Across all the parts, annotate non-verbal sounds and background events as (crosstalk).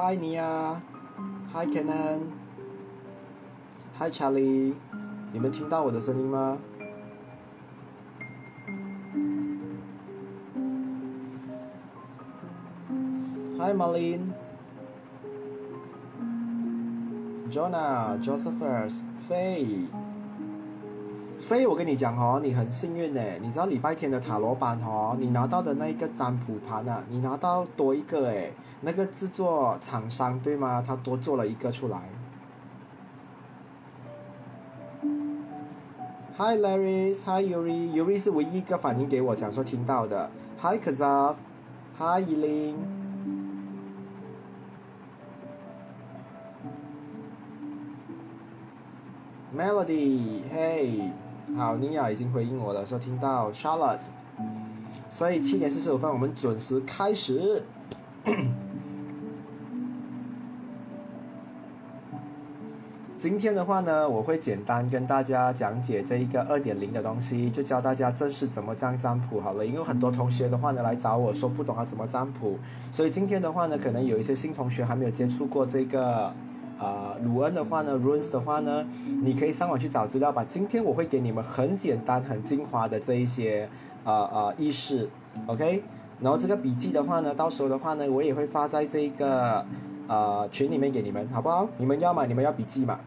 Hi Nia，Hi Kenan，Hi Charlie，你们听到我的声音吗？Hi Marlene，Jonah，Josephus，飞。飞，我跟你讲哦，你很幸运呢。你知道礼拜天的塔罗版哦，你拿到的那一个占卜盘啊，你拿到多一个诶，那个制作厂商对吗？他多做了一个出来。Hi Larry，Hi Yuri，Yuri 是唯一一个反应给我讲说听到的。Hi Kazav，Hi Eileen，Melody，Hey。好，尼亚已经回应我了，说听到 Charlotte，所以七点四十五分我们准时开始。(clears throat) 今天的话呢，我会简单跟大家讲解这一个二点零的东西，就教大家正式怎么这样占卜好了。因为很多同学的话呢来找我说不懂啊怎么占卜，所以今天的话呢，可能有一些新同学还没有接触过这个。啊，鲁恩的话呢，runes 的话呢，你可以上网去找资料吧。今天我会给你们很简单、很精华的这一些啊啊意识，OK。然后这个笔记的话呢，到时候的话呢，我也会发在这个啊群里面给你们，好不好？你们要吗？你们要笔记嘛？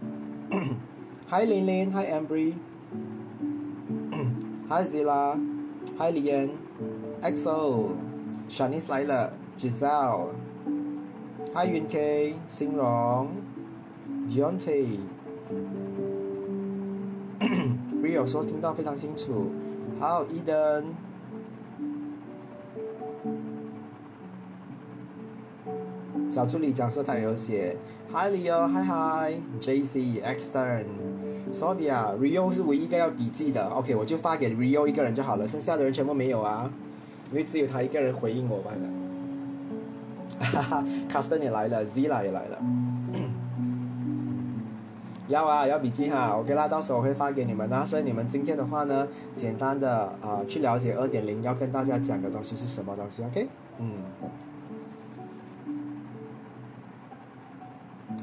(coughs) Hi Lin Lin，Hi Ambry，Hi (coughs) Zila，Hi Lian，XO，Shanice 来了，Giselle，Hi Yun K，欣荣。Yonte，Rio 说听到非常清楚。好，Eden，小助理讲说他有写。Hi Leo，Hi Hi，JC，Extern，Sophia，Rio 是唯一一个要笔记的。OK，我就发给 Rio 一个人就好了，剩下的人全部没有啊，因为只有他一个人回应我罢了。哈哈 c u s t o n 也来了，Zila 也来了。要啊，要笔记哈，OK 啦，到时候我会发给你们那所以你们今天的话呢，简单的啊去了解二点零要跟大家讲的东西是什么东西，OK？嗯。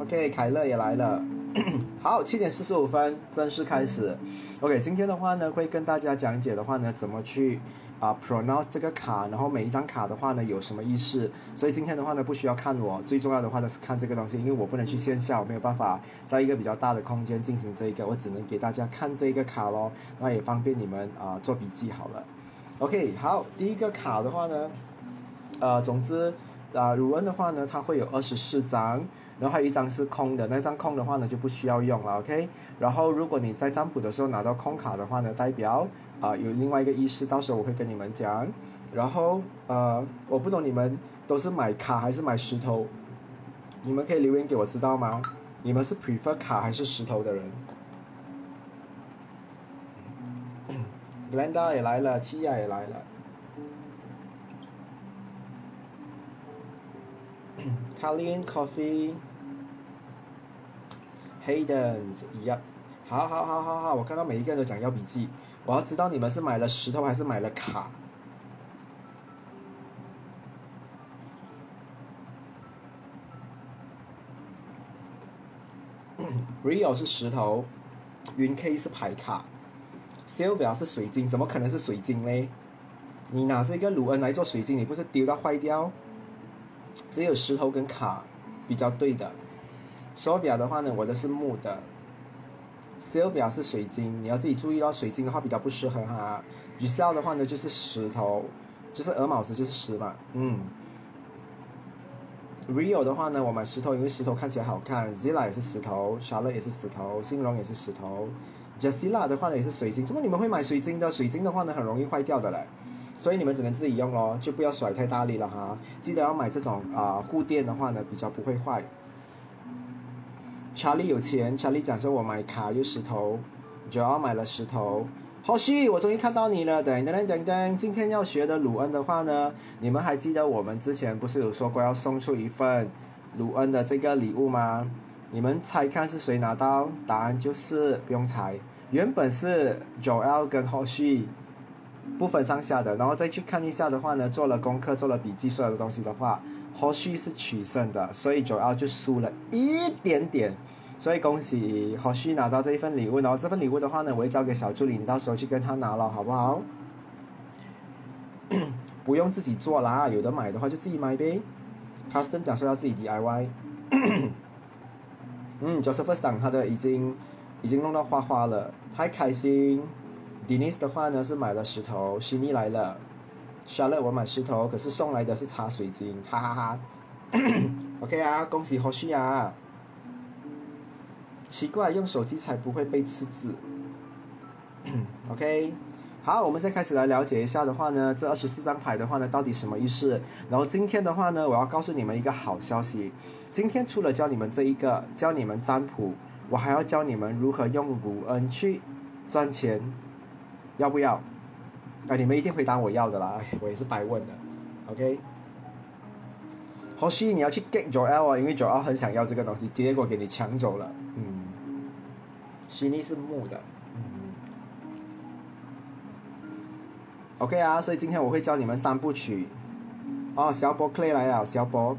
OK，凯乐也来了。(coughs) 好，七点四十五分正式开始。OK，今天的话呢，会跟大家讲解的话呢，怎么去啊 pronounce 这个卡，然后每一张卡的话呢有什么意思。所以今天的话呢，不需要看我，最重要的话呢是看这个东西，因为我不能去线下，我没有办法在一个比较大的空间进行这一个，我只能给大家看这一个卡咯，那也方便你们啊做笔记好了。OK，好，第一个卡的话呢，呃，总之啊，鲁恩的话呢，它会有二十四张。然后还有一张是空的，那张空的话呢就不需要用了，OK。然后如果你在占卜的时候拿到空卡的话呢，代表啊有另外一个意思，到时候我会跟你们讲。然后呃，我不懂你们都是买卡还是买石头，你们可以留言给我知道吗？你们是 prefer 卡还是石头的人？Glenda 也来了，Tia 也来了，Kalin Coffee，Haydens，一样，好好好好好，我看到每一个人都讲要笔记，我要知道你们是买了石头还是买了卡。Rio 是石头，云 K 是牌卡，Silvia 是水晶，怎么可能是水晶嘞？你拿这个鲁恩来做水晶，你不是丢到坏掉？只有石头跟卡比较对的。手表的话呢，我的是木的。手表是水晶，你要自己注意到水晶的话比较不适合哈。玉石的话呢，就是石头，就是鹅毛石，就是石嘛。嗯。Rio 的话呢，我买石头，因为石头看起来好看。，Zila 也是石头，chale 也是石头，新荣也是石头。Jessila 的话呢也是水晶，怎么你们会买水晶的？水晶的话呢很容易坏掉的嘞，所以你们只能自己用哦，就不要甩太大力了哈。记得要买这种啊护垫的话呢，比较不会坏。查理有钱，查理讲说我买卡又石头，就要买了石头。后续我终于看到你了，等等等等，今天要学的鲁恩的话呢，你们还记得我们之前不是有说过要送出一份鲁恩的这个礼物吗？你们猜看是谁拿到？答案就是不用猜，原本是 Joel 跟后续不分上下的，然后再去看一下的话呢，做了功课，做了笔记，所有的东西的话。后续是取胜的，所以九幺就输了一点点。所以恭喜后续拿到这一份礼物，然后这份礼物的话呢，我会交给小助理，你到时候去跟他拿了，好不好？不用自己做啦，有的买的话就自己买呗。Custom 讲说要自己 DIY。(coughs) 嗯，Josephus 讲他的已经已经弄到花花了，还开心。Denise 的话呢是买了石头，悉尼来了。Charlotte 我买石头，可是送来的是茶水晶，哈哈哈。(coughs) OK 啊，恭喜后续啊！奇怪，用手机才不会被刺字。(coughs) OK，好，我们再开始来了解一下的话呢，这二十四张牌的话呢，到底什么意思？然后今天的话呢，我要告诉你们一个好消息。今天除了教你们这一个，教你们占卜，我还要教你们如何用五恩去赚钱，要不要？啊，你们一定回答我要的啦，我也是白问的。OK。或许你要去 get Joel 啊，因为 Joel 很想要这个东西，结果给你抢走了。嗯，悉尼是木的。嗯。OK 啊，所以今天我会教你们三部曲。哦，小博 Clay 来了，小博。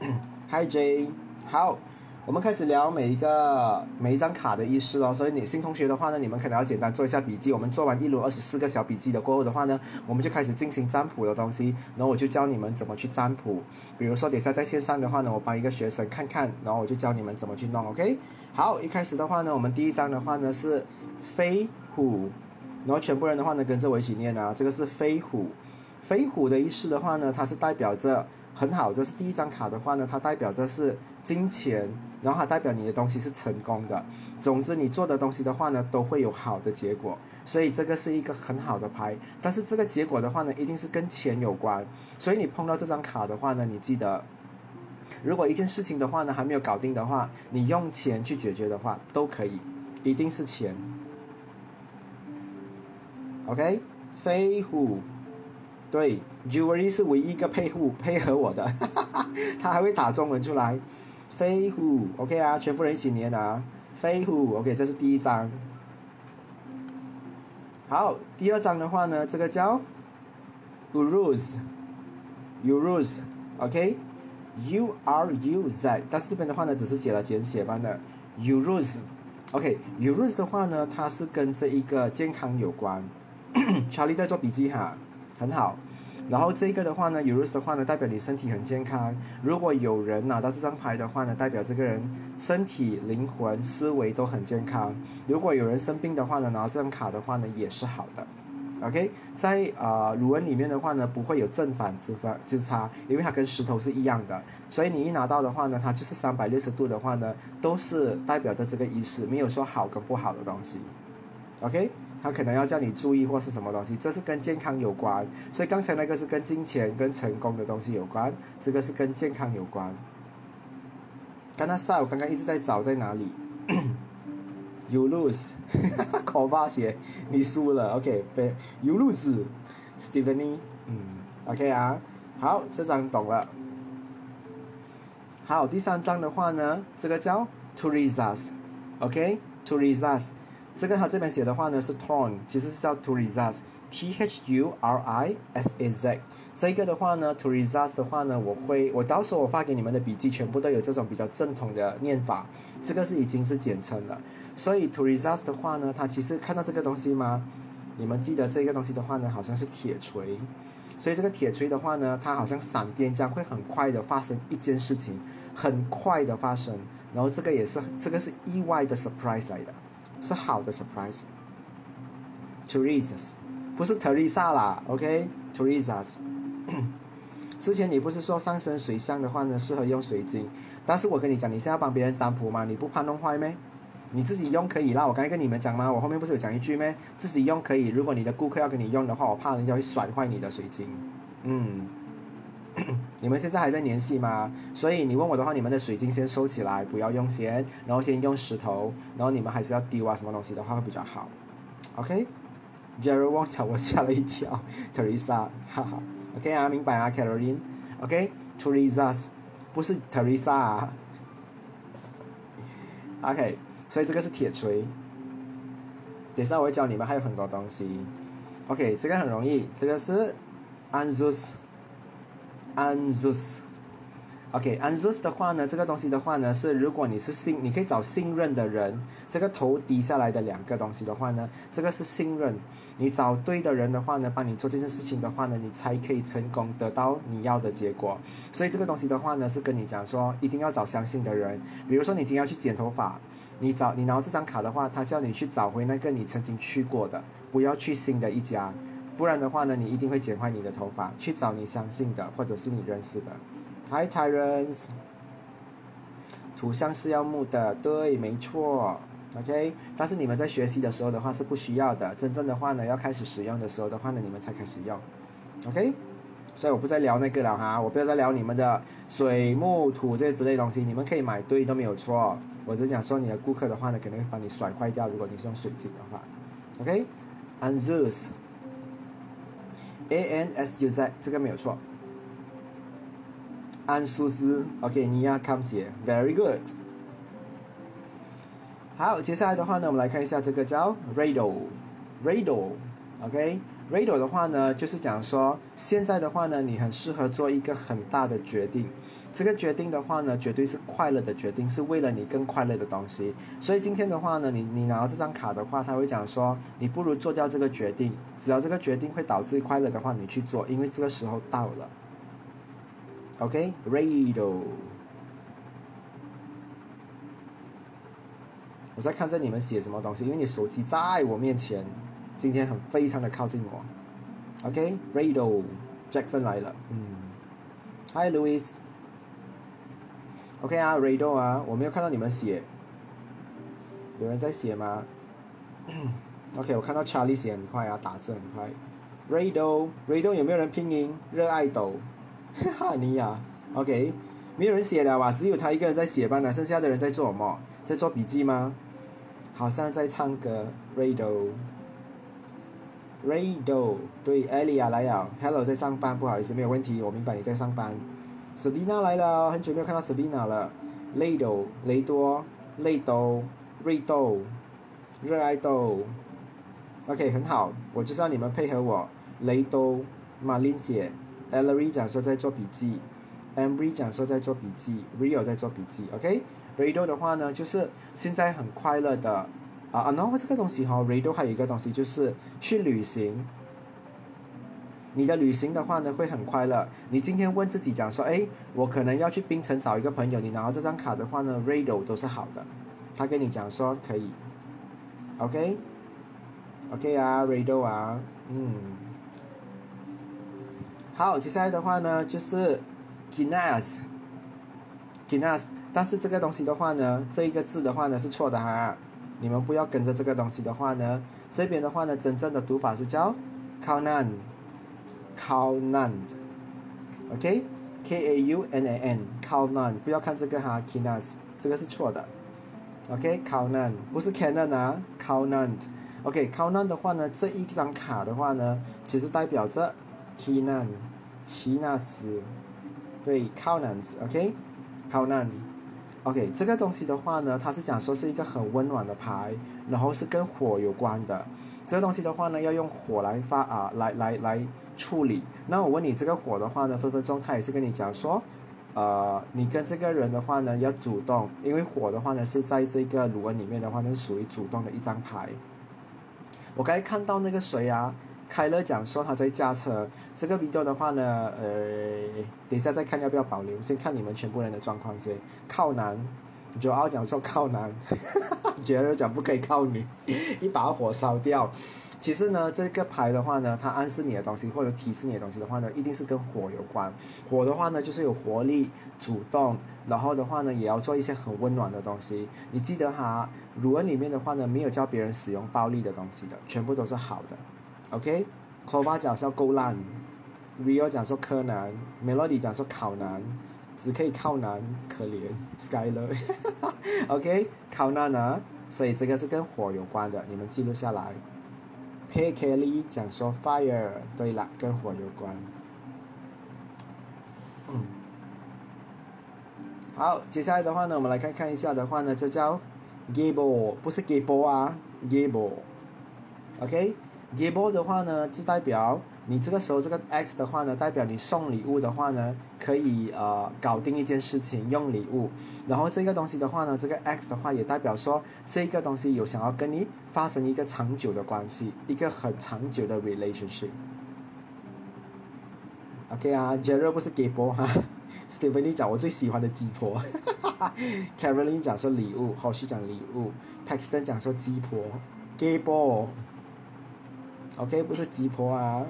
(clears throat) Hi J，好。我们开始聊每一个每一张卡的意思咯，所以你新同学的话呢，你们可能要简单做一下笔记。我们做完一轮二十四个小笔记的过后的话呢，我们就开始进行占卜的东西，然后我就教你们怎么去占卜。比如说等下在线上的话呢，我帮一个学生看看，然后我就教你们怎么去弄，OK？好，一开始的话呢，我们第一张的话呢是飞虎，然后全部人的话呢跟着我一起念啊，这个是飞虎。飞虎的意思的话呢，它是代表着。很好，这是第一张卡的话呢，它代表着是金钱，然后它代表你的东西是成功的。总之，你做的东西的话呢，都会有好的结果，所以这个是一个很好的牌。但是这个结果的话呢，一定是跟钱有关。所以你碰到这张卡的话呢，你记得，如果一件事情的话呢还没有搞定的话，你用钱去解决的话都可以，一定是钱。OK，飞虎。对，Jewelry 是唯一一个配户配合我的，(laughs) 他还会打中文出来。飞虎，OK 啊，全部人一起念啊。飞虎，OK，这是第一张。好，第二张的话呢，这个叫 Uruz，Uruz，OK，U R U Z，但是这边的话呢，只是写了简写版的 Uruz，OK，Uruz 的话呢，它是跟这一个健康有关。(coughs) 查理在做笔记哈。很好，然后这个的话呢，Urus 的话呢，代表你身体很健康。如果有人拿到这张牌的话呢，代表这个人身体、灵魂、思维都很健康。如果有人生病的话呢，拿到这张卡的话呢，也是好的。OK，在啊，鲁文里面的话呢，不会有正反之分之差，因为它跟石头是一样的。所以你一拿到的话呢，它就是三百六十度的话呢，都是代表着这个意思，没有说好跟不好的东西。OK。他可能要叫你注意或是什么东西，这是跟健康有关。所以刚才那个是跟金钱、跟成功的东西有关，这个是跟健康有关。刚才赛，我刚刚一直在找在哪里。(coughs) You lose，(laughs) 口巴鞋，你输了。OK，You lose，Stephanie，嗯，OK 啊，好，这张懂了。好，第三张的话呢，这个叫 Turisas，OK，Turisas。这个它这边写的话呢是 torn，其实是叫 to resist，T H U R I S A Z。这个的话呢，to resist 的话呢，我会我到时候我发给你们的笔记全部都有这种比较正统的念法。这个是已经是简称了，所以 to resist 的话呢，它其实看到这个东西吗？你们记得这个东西的话呢，好像是铁锤，所以这个铁锤的话呢，它好像闪电这样会很快的发生一件事情，很快的发生，然后这个也是这个是意外的 surprise 来的。是好的 surprise。Teresa's，不是 Teresa 啦，OK？Teresa's。(clears throat) 之前你不是说上升水象的话呢，适合用水晶？但是我跟你讲，你现在帮别人占卜嘛，你不怕弄坏咩？你自己用可以啦，我刚才跟你们讲吗？我后面不是有讲一句咩？自己用可以，如果你的顾客要跟你用的话，我怕人家会甩坏你的水晶。嗯。(clears throat) 你们现在还在联系吗？所以你问我的话，你们的水晶先收起来，不要用先，然后先用石头，然后你们还是要丢啊什么东西的话会比较好。OK，Jerry Wong 叫我吓了一跳，(laughs) Teresa，哈哈，OK 啊，明白啊，Caroline，OK，Teresa，不是 Teresa 啊。OK，所以这个是铁锤。等下我会教你们还有很多东西。OK，这个很容易，这个是 Anzus。Anzus，OK，anzus 的话呢，这个东西的话呢，是如果你是信，你可以找信任的人。这个头低下来的两个东西的话呢，这个是信任。你找对的人的话呢，帮你做这件事情的话呢，你才可以成功得到你要的结果。所以这个东西的话呢，是跟你讲说，一定要找相信的人。比如说你今天要去剪头发，你找你拿这张卡的话，他叫你去找回那个你曾经去过的，不要去新的一家，不然的话呢，你一定会剪坏你的头发。去找你相信的，或者是你认识的。Hi, Tyrants。图像是要木的，对，没错。OK，但是你们在学习的时候的话是不需要的，真正的话呢，要开始使用的时候的话呢，你们才开始用。OK，所以我不再聊那个了哈，我不要再聊你们的水木土这些之类东西，你们可以买对都没有错。我只想说你的顾客的话呢，可能会把你甩坏掉，如果你是用水晶的话。A N S U Z，这个没有错。安苏斯，OK，尼亚康写，Very good。好，接下来的话呢，我们来看一下这个叫 Rado，Rado，OK，Rado 的话呢，就是讲说现在的话呢，你很适合做一个很大的决定。这个决定的话呢，绝对是快乐的决定，是为了你更快乐的东西。所以今天的话呢，你你拿到这张卡的话，他会讲说，你不如做掉这个决定，只要这个决定会导致快乐的话，你去做，因为这个时候到了。OK，Radio。我在看着你们写什么东西，因为你手机在我面前，今天很非常的靠近我。OK，Radio，Jackson 来了，嗯，Hi，Louis。OK 啊，Rado 啊，我没有看到你们写，有人在写吗？(clears throat) OK，我看到 Charlie 写很快啊，打字很快。Rado，Rado 有没有人拼音？热爱豆。哈哈，你呀，OK，没有人写了吧？只有他一个人在写吧？那剩下的人在做什么？在做笔记吗？好像在唱歌。Rado，Rado，对，Elia 来了，Hello，在上班，不好意思，没有问题，我明白你在上班。Sabina 来了，很久没有看到 Sabina 了。雷豆，雷多，雷豆，瑞豆，热爱豆。OK，很好，我就是要你们配合我。雷豆，马林姐。Ellery 讲说在做笔记，Embry 讲说在做笔记，Rio 在做笔记 OK，雷豆的话呢，就是现在很快乐的啊啊！然后这个东西哈，Radio 还有一个东西就是去旅行。你的旅行的话呢，会很快乐。你今天问自己讲说，哎，我可能要去槟城找一个朋友，你拿到这张卡的话呢，Rado 都是好的。他跟你讲说可以，OK，OK 啊，Rado 啊，嗯。好，接下来的话呢，就是 kinas，kinas，但是这个东西的话呢，这一个字的话呢是错的哈，你们不要跟着这个东西的话呢，这边的话呢，真正的读法是叫 Kanan kaunan，kaunan，OK，K A U N A N，kaunan，不要看这个哈，kinas，这个是错的，OK，kaunan，不是 canon 啊，kaunan，OK，kaunan 的话呢，这一张卡的话呢，其实代表着。Kinan，奇纳兹，对，靠南子，OK，靠南，OK，这个东西的话呢，它是讲说是一个很温暖的牌，然后是跟火有关的。这个东西的话呢，要用火来发啊，来来来处理。那我问你，这个火的话呢，分分钟他也是跟你讲说，呃，你跟这个人的话呢，要主动，因为火的话呢，是在这个鲁文里面的话呢，是属于主动的一张牌。我刚才看到那个谁啊？开乐讲说他在驾车，这个 video 的话呢，呃，等一下再看要不要保留，先看你们全部人的状况先。靠南，九二讲说靠男，杰儿讲不可以靠女，(laughs) 一把火烧掉。其实呢，这个牌的话呢，它暗示你的东西或者提示你的东西的话呢，一定是跟火有关。火的话呢，就是有活力、主动，然后的话呢，也要做一些很温暖的东西。你记得哈，鲁文里面的话呢，没有教别人使用暴力的东西的，全部都是好的。OK，Kova 讲说够烂，Rio 讲说柯南，Melody 讲说考难，只可以靠南，可怜 (laughs) Skyler，OK，(laughs) 靠难啊，所以这个是跟火有关的，你们记录下来。Pay Kelly 讲说 Fire，对了，跟火有关。嗯，好，接下来的话呢，我们来看看一下的话呢，这叫 Gable，不是 Gable 啊，Gable，OK。g a b l e 的话呢，就代表你这个时候这个 X 的话呢，代表你送礼物的话呢，可以呃搞定一件事情用礼物。然后这个东西的话呢，这个 X 的话也代表说这个东西有想要跟你发生一个长久的关系，一个很长久的 relationship。OK 啊 j e r r 不是 g a b l e 哈，Stephanie 讲我最喜欢的鸡婆。(laughs) C a r o l i n e 讲说礼物 h o s h 讲礼物，Paxton 讲说鸡婆。G a b l e OK，不是鸡婆啊。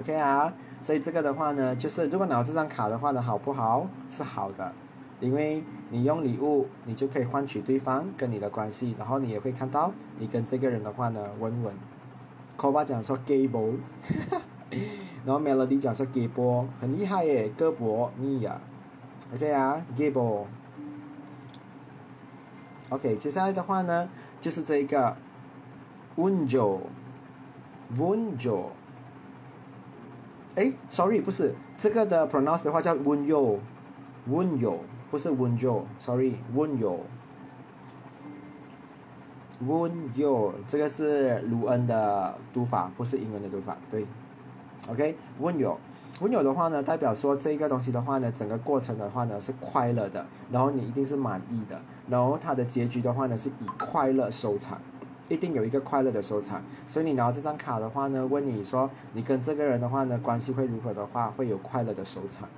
，OK 啊，所以这个的话呢，就是如果拿这张卡的话呢，好不好？是好的，因为你用礼物，你就可以换取对方跟你的关系，然后你也会看到你跟这个人的话呢，稳稳。k o b a 讲说 Gable，(laughs) 然后 Melody 讲说 Gable，很厉害耶，胳膊你呀，OK 啊，Gable。OK，接下来的话呢，就是这个 w i n j o 温柔，哎，sorry，不是这个的 pronounce 的话叫温柔，温柔不是温柔，sorry，温柔，温柔，这个是卢恩的读法，不是英文的读法，对，OK，温柔，温柔的话呢，代表说这个东西的话呢，整个过程的话呢是快乐的，然后你一定是满意的，然后它的结局的话呢是以快乐收场。一定有一个快乐的收场，所以你拿这张卡的话呢，问你说你跟这个人的话呢关系会如何的话，会有快乐的收场。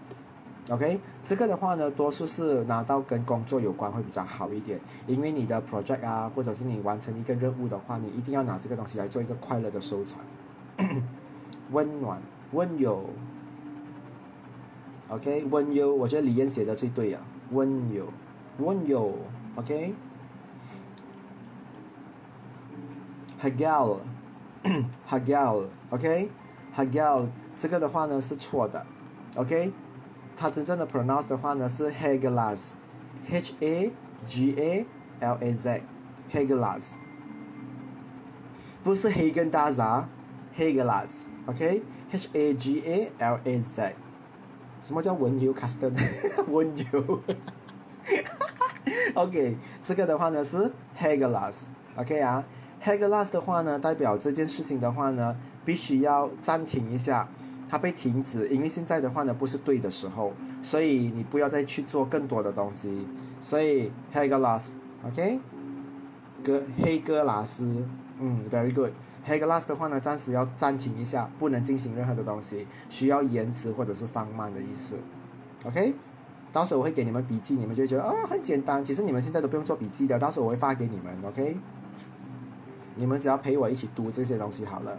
OK，这个的话呢，多数是拿到跟工作有关会比较好一点，因为你的 project 啊，或者是你完成一个任务的话，你一定要拿这个东西来做一个快乐的收场。(coughs) 温暖、温柔。OK，温柔，我觉得李艳写的最对啊，温柔，温柔。OK。Hagel，Hagel，OK，Hagel (clears throat) 这个的话呢是错的，OK，它真正的 pronounce 的话呢是 Hagelas，H A G A L A Z，Hagelas，不是黑根达扎，Hagelas，OK，H A G A L A Z，什么叫温柔 custom？(laughs) 温柔，OK，这个的话呢是 (laughs) Hagelas，OK 啊。 Haglas 的话呢，代表这件事情的话呢，必须要暂停一下，它被停止，因为现在的话呢不是对的时候，所以你不要再去做更多的东西。所以 Haglas，OK，哥黑哥拉斯，嗯，very good。Haglas 的话呢，暂时要暂停一下，不能进行任何的东西，需要延迟或者是放慢的意思。OK，到时候我会给你们笔记，你们就觉得啊很简单，其实你们现在都不用做笔记的，到时候我会发给你们，OK。你们只要陪我一起读这些东西好了。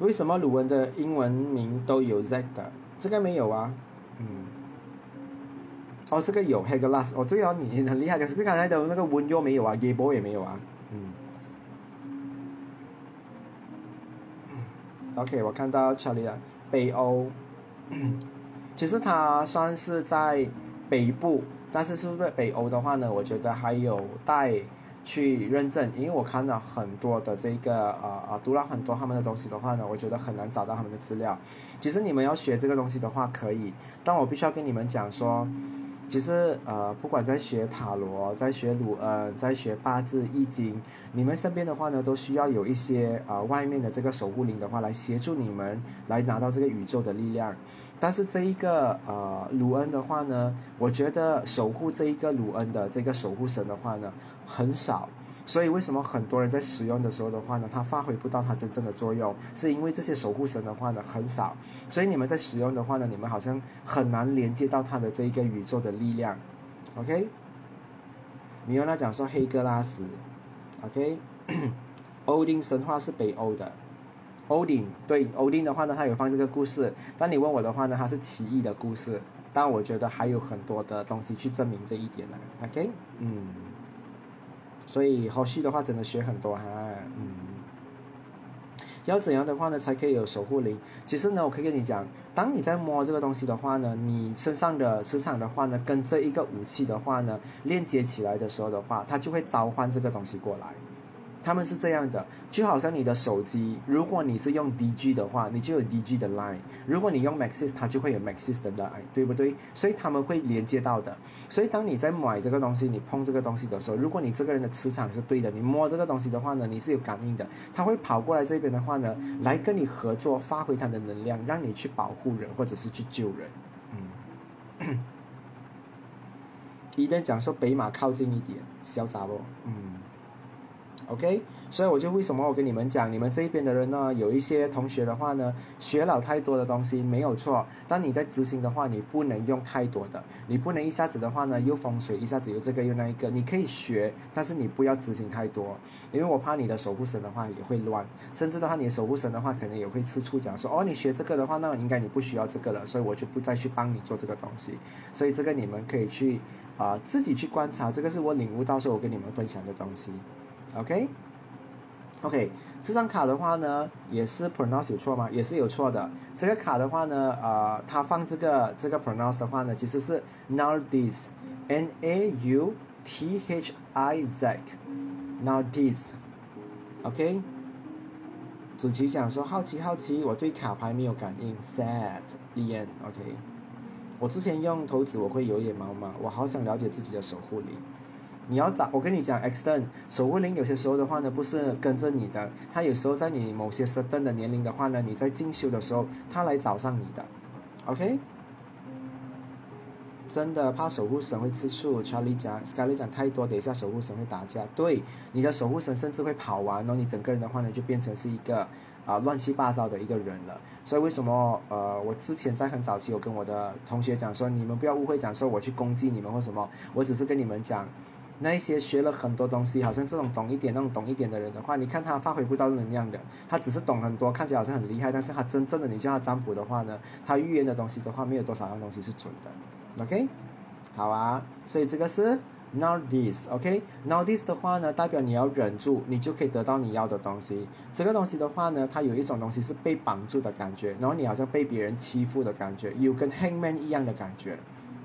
为什么鲁文的英文名都有 Z 的？这个没有啊。嗯。哦，这个有 Haglas。哦，对哦，你很厉害。可是刚才的那个文又没有啊 g a b o 也没有啊。嗯。OK，我看到 Charlie，北欧。(coughs) 其实它算是在北部，但是是不是北欧的话呢？我觉得还有待。去认证，因为我看了很多的这个呃呃，读了很多他们的东西的话呢，我觉得很难找到他们的资料。其实你们要学这个东西的话可以，但我必须要跟你们讲说，其实呃，不管在学塔罗，在学鲁恩，在学八字易经，你们身边的话呢，都需要有一些呃外面的这个守护灵的话来协助你们来拿到这个宇宙的力量。但是这一个呃鲁恩的话呢，我觉得守护这一个鲁恩的这个守护神的话呢很少，所以为什么很多人在使用的时候的话呢，它发挥不到它真正的作用，是因为这些守护神的话呢很少，所以你们在使用的话呢，你们好像很难连接到它的这一个宇宙的力量，OK？米欧娜讲说黑格拉斯，OK？(coughs) 欧丁神话是北欧的。欧丁对欧丁的话呢，他有放这个故事。但你问我的话呢，它是奇异的故事。但我觉得还有很多的东西去证明这一点呢。OK，嗯，所以后续的话真的学很多哈，嗯。要怎样的话呢，才可以有守护灵？其实呢，我可以跟你讲，当你在摸这个东西的话呢，你身上的磁场的话呢，跟这一个武器的话呢，链接起来的时候的话，它就会召唤这个东西过来。他们是这样的，就好像你的手机，如果你是用 DG 的话，你就有 DG 的 line；如果你用 Maxis，它就会有 Maxis 的 line，对不对？所以他们会连接到的。所以当你在买这个东西，你碰这个东西的时候，如果你这个人的磁场是对的，你摸这个东西的话呢，你是有感应的，他会跑过来这边的话呢，来跟你合作，发挥他的能量，让你去保护人或者是去救人。嗯，(coughs) 一旦讲说北马靠近一点，潇洒不？嗯。OK，所以我就为什么我跟你们讲，你们这一边的人呢，有一些同学的话呢，学了太多的东西没有错，但你在执行的话，你不能用太多的，你不能一下子的话呢，又风水，一下子又这个又那一个，你可以学，但是你不要执行太多，因为我怕你的守护神的话也会乱，甚至的话，你的守护神的话可能也会吃醋讲说，哦，你学这个的话，那应该你不需要这个了，所以我就不再去帮你做这个东西，所以这个你们可以去啊自己去观察，这个是我领悟到时候我跟你们分享的东西。OK，OK，这张卡的话呢，也是 pronounce 有错吗？也是有错的。这个卡的话呢，呃，它放这个这个 pronounce 的话呢，其实是 Nardiz，N A U T H I Z，Nardiz，OK。子琪讲说好奇好奇，我对卡牌没有感应，Sad，Ian，OK。我之前用骰子我会有点毛毛，我好想了解自己的守护灵。你要找我跟你讲，extend 守护灵有些时候的话呢，不是跟着你的，他有时候在你某些 certain 的年龄的话呢，你在进修的时候，他来找上你的，OK？真的怕守护神会吃醋，Charlie 讲，Scarlett 讲太多，等一下守护神会打架。对，你的守护神甚至会跑完，然后你整个人的话呢，就变成是一个啊乱七八糟的一个人了。所以为什么呃，我之前在很早期，我跟我的同学讲说，你们不要误会，讲说我去攻击你们或什么，我只是跟你们讲。那一些学了很多东西，好像这种懂一点、那种懂一点的人的话，你看他发挥不到能量的，他只是懂很多，看起来好像很厉害，但是他真正的你叫他占卜的话呢，他预言的东西的话，没有多少样东西是准的。OK，好啊，所以这个是 Now this，OK，Now this 的话呢，代表你要忍住，你就可以得到你要的东西。这个东西的话呢，它有一种东西是被绑住的感觉，然后你好像被别人欺负的感觉，有跟 Hangman 一样的感觉。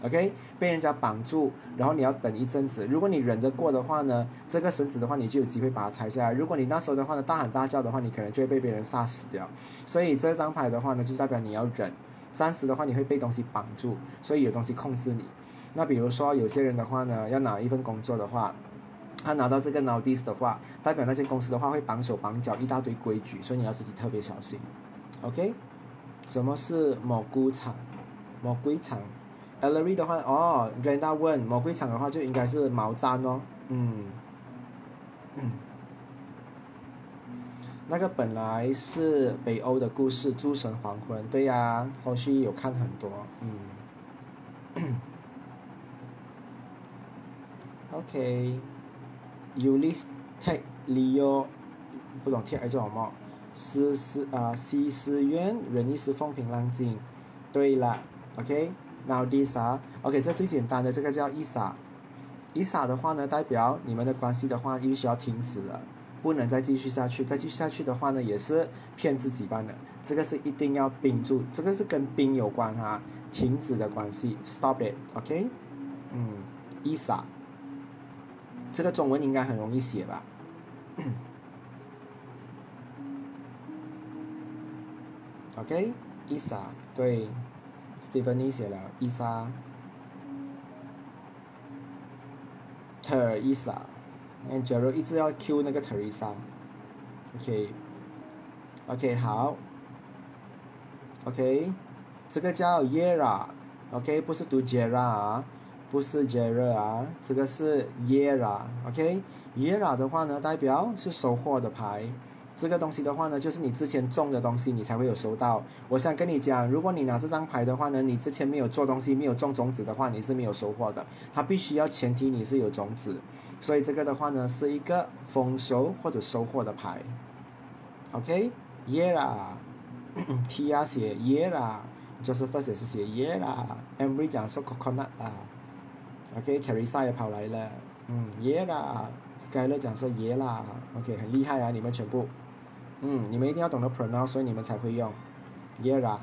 OK，被人家绑住，然后你要等一阵子。如果你忍得过的话呢，这个绳子的话，你就有机会把它拆下来。如果你那时候的话呢，大喊大叫的话，你可能就会被别人杀死掉。所以这张牌的话呢，就代表你要忍。暂时的话，你会被东西绑住，所以有东西控制你。那比如说有些人的话呢，要拿一份工作的话，他拿到这个 notice 的话，代表那间公司的话会绑手绑脚，一大堆规矩，所以你要自己特别小心。OK，什么是蘑菇厂？蘑菇厂。Ellery 的话，哦，Renda 问魔鬼场的话就应该是毛毡哦，嗯，嗯，(clears throat) 那个本来是北欧的故事《诸神黄昏》，对呀，后续有看很多，嗯，(clears throat) OK，Ulysses take Leo，不懂听还叫什么？思思啊，西思渊，忍一时风平浪静，对了，OK。然后 Lisa，OK，这最简单的这个叫 Isa，Isa 的话呢，代表你们的关系的话，必须要停止了，不能再继续下去，再继续下去的话呢，也是骗自己般的，这个是一定要冰住，这个是跟冰有关哈，停止的关系，Stop it，OK，嗯，Isa，这个中文应该很容易写吧，OK，Isa，对。Stephanie 写了伊莎，Teresa，那假如一直要 Q 那个 Teresa，OK，OK 好，OK，这个叫 Yera，OK 不是读 Jera 啊，不是 Jera 啊，这个是 Yera，OK，Yera 的话呢代表是收获的牌。这个东西的话呢，就是你之前种的东西，你才会有收到。我想跟你讲，如果你拿这张牌的话呢，你之前没有做东西，没有种种子的话，你是没有收获的。它必须要前提你是有种子，所以这个的话呢，是一个丰收或者收获的牌。OK，Yera，T 啊写 Yera，就是 first 也是写 Yera，Emily 讲说 coconut 啊。OK，Teresa 也跑来了，嗯，Yera，Skyler 讲说 Yera，OK，很厉害啊，你们全部。嗯，你们一定要懂得 pronoun，所以你们才会用，Yera。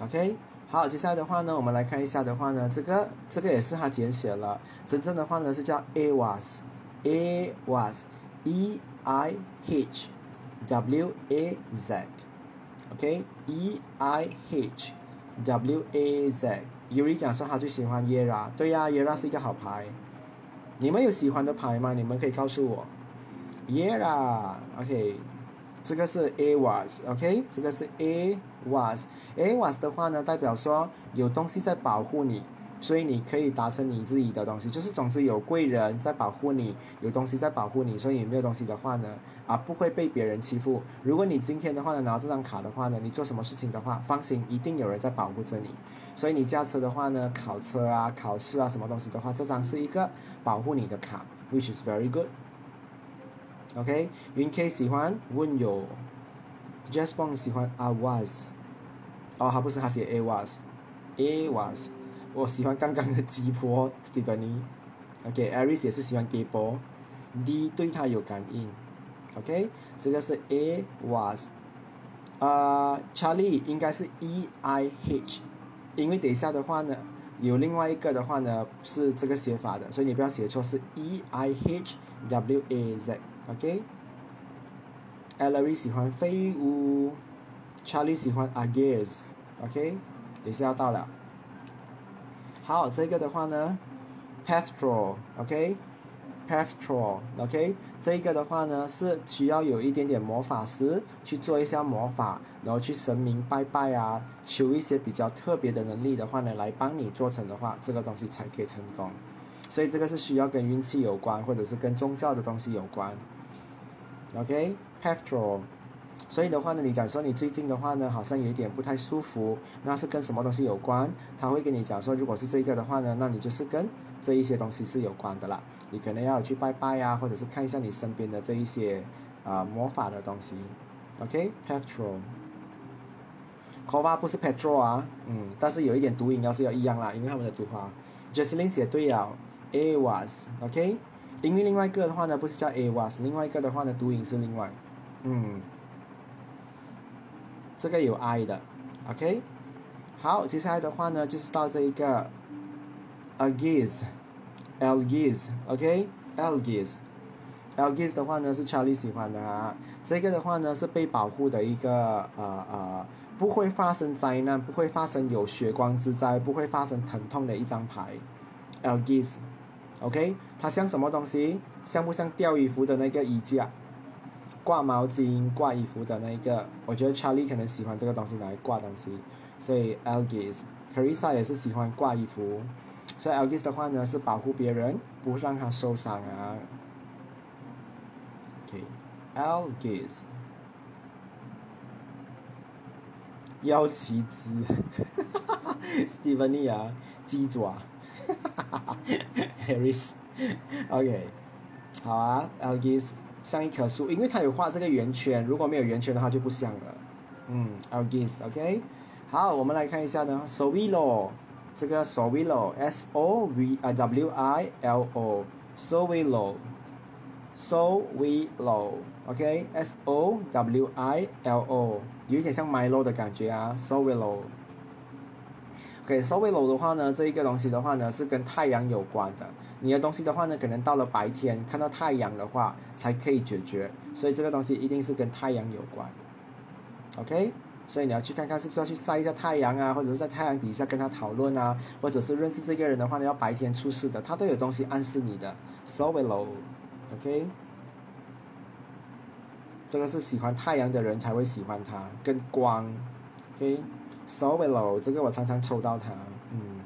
OK，好，接下来的话呢，我们来看一下的话呢，这个这个也是他简写了，真正的话呢是叫 A was，A was，，E I H，W A Z，OK，E I H，W A Z。Yuri 讲说他最喜欢 Yera，对呀，Yera 是一个好牌。你们有喜欢的牌吗？你们可以告诉我。Yera，OK，这个是 A was，OK，这个是 A was，A was 的话呢，代表说有东西在保护你。所以你可以达成你自己的东西，就是总之有贵人在保护你，有东西在保护你，所以没有东西的话呢，啊不会被别人欺负。如果你今天的话呢拿这张卡的话呢，你做什么事情的话，放心，一定有人在保护着你。所以你驾车的话呢，考车啊、考试啊什么东西的话，这张是一个保护你的卡，which is very good。OK，云 K 喜欢问有，Jasper 喜欢 I was，哦，他不是他写 A was，A was。我喜欢刚刚的鸡婆 Stephanie。OK，Aris 也是喜欢 gay 波。D 对他有感应。OK，这个是 A was。啊，Charlie 应该是 E I H，因为等一下的话呢，有另外一个的话呢是这个写法的，所以你不要写错，是 E I H W A Z。OK，Ellery 喜欢飞舞，Charlie 喜欢 Agirs。OK，等一下要到了。好，这个的话呢，pastoral，OK，pastoral，OK，这个的话呢是需要有一点点魔法师去做一下魔法，然后去神明拜拜啊，求一些比较特别的能力的话呢，来帮你做成的话，这个东西才可以成功。所以这个是需要跟运气有关，或者是跟宗教的东西有关。OK，pastoral。所以的话呢，你讲说你最近的话呢，好像有一点不太舒服，那是跟什么东西有关？他会跟你讲说，如果是这个的话呢，那你就是跟这一些东西是有关的啦。你可能要去拜拜呀，或者是看一下你身边的这一些啊魔法的东西。OK，petrol。Kova 不是 petrol 啊，嗯，但是有一点读音要是要一样啦，因为他们的读法。Jesslyn 写对了，A was，OK。因为另外一个的话呢，不是叫 A was，另外一个的话呢，读音是另外，嗯。这个有 I 的，OK，好，接下来的话呢，就是到这一个 a g i z e l g i z o k l g i z e l g i z 的话呢是 Charlie 喜欢的啊，这个的话呢是被保护的一个呃呃，不会发生灾难，不会发生有血光之灾，不会发生疼痛的一张牌。A o k 它像什么东西？像不像吊衣服的那个衣架？挂毛巾、挂衣服的那个，我觉得 Charlie 可能喜欢这个东西来挂东西，所以 Algis，Carissa 也是喜欢挂衣服，所以 Algis 的话呢是保护别人，不让他受伤啊。OK，Algis，幺旗子，哈 (laughs) Stephanie 啊，鸡爪，Harris，OK，好啊，Algis。像一棵树，因为它有画这个圆圈，如果没有圆圈的话就不像了。嗯，Algis，OK。好，我们来看一下呢，Sovilo，这个 Sovilo，S O V I W I L O，Sovilo，Sovilo，OK，S O W I L O，有一点像 Milo 的感觉啊 solo OK，Sobelow 的话呢，这一个东西的话呢是跟太阳有关的。你的东西的话呢，可能到了白天看到太阳的话才可以解决，所以这个东西一定是跟太阳有关，OK？所以你要去看看是不是要去晒一下太阳啊，或者是在太阳底下跟他讨论啊，或者是认识这个人的话呢，要白天出事的，他都有东西暗示你的，Sovelo，OK？这个是喜欢太阳的人才会喜欢他，跟光，OK，OK？Sovelo，这个我常常抽到它，嗯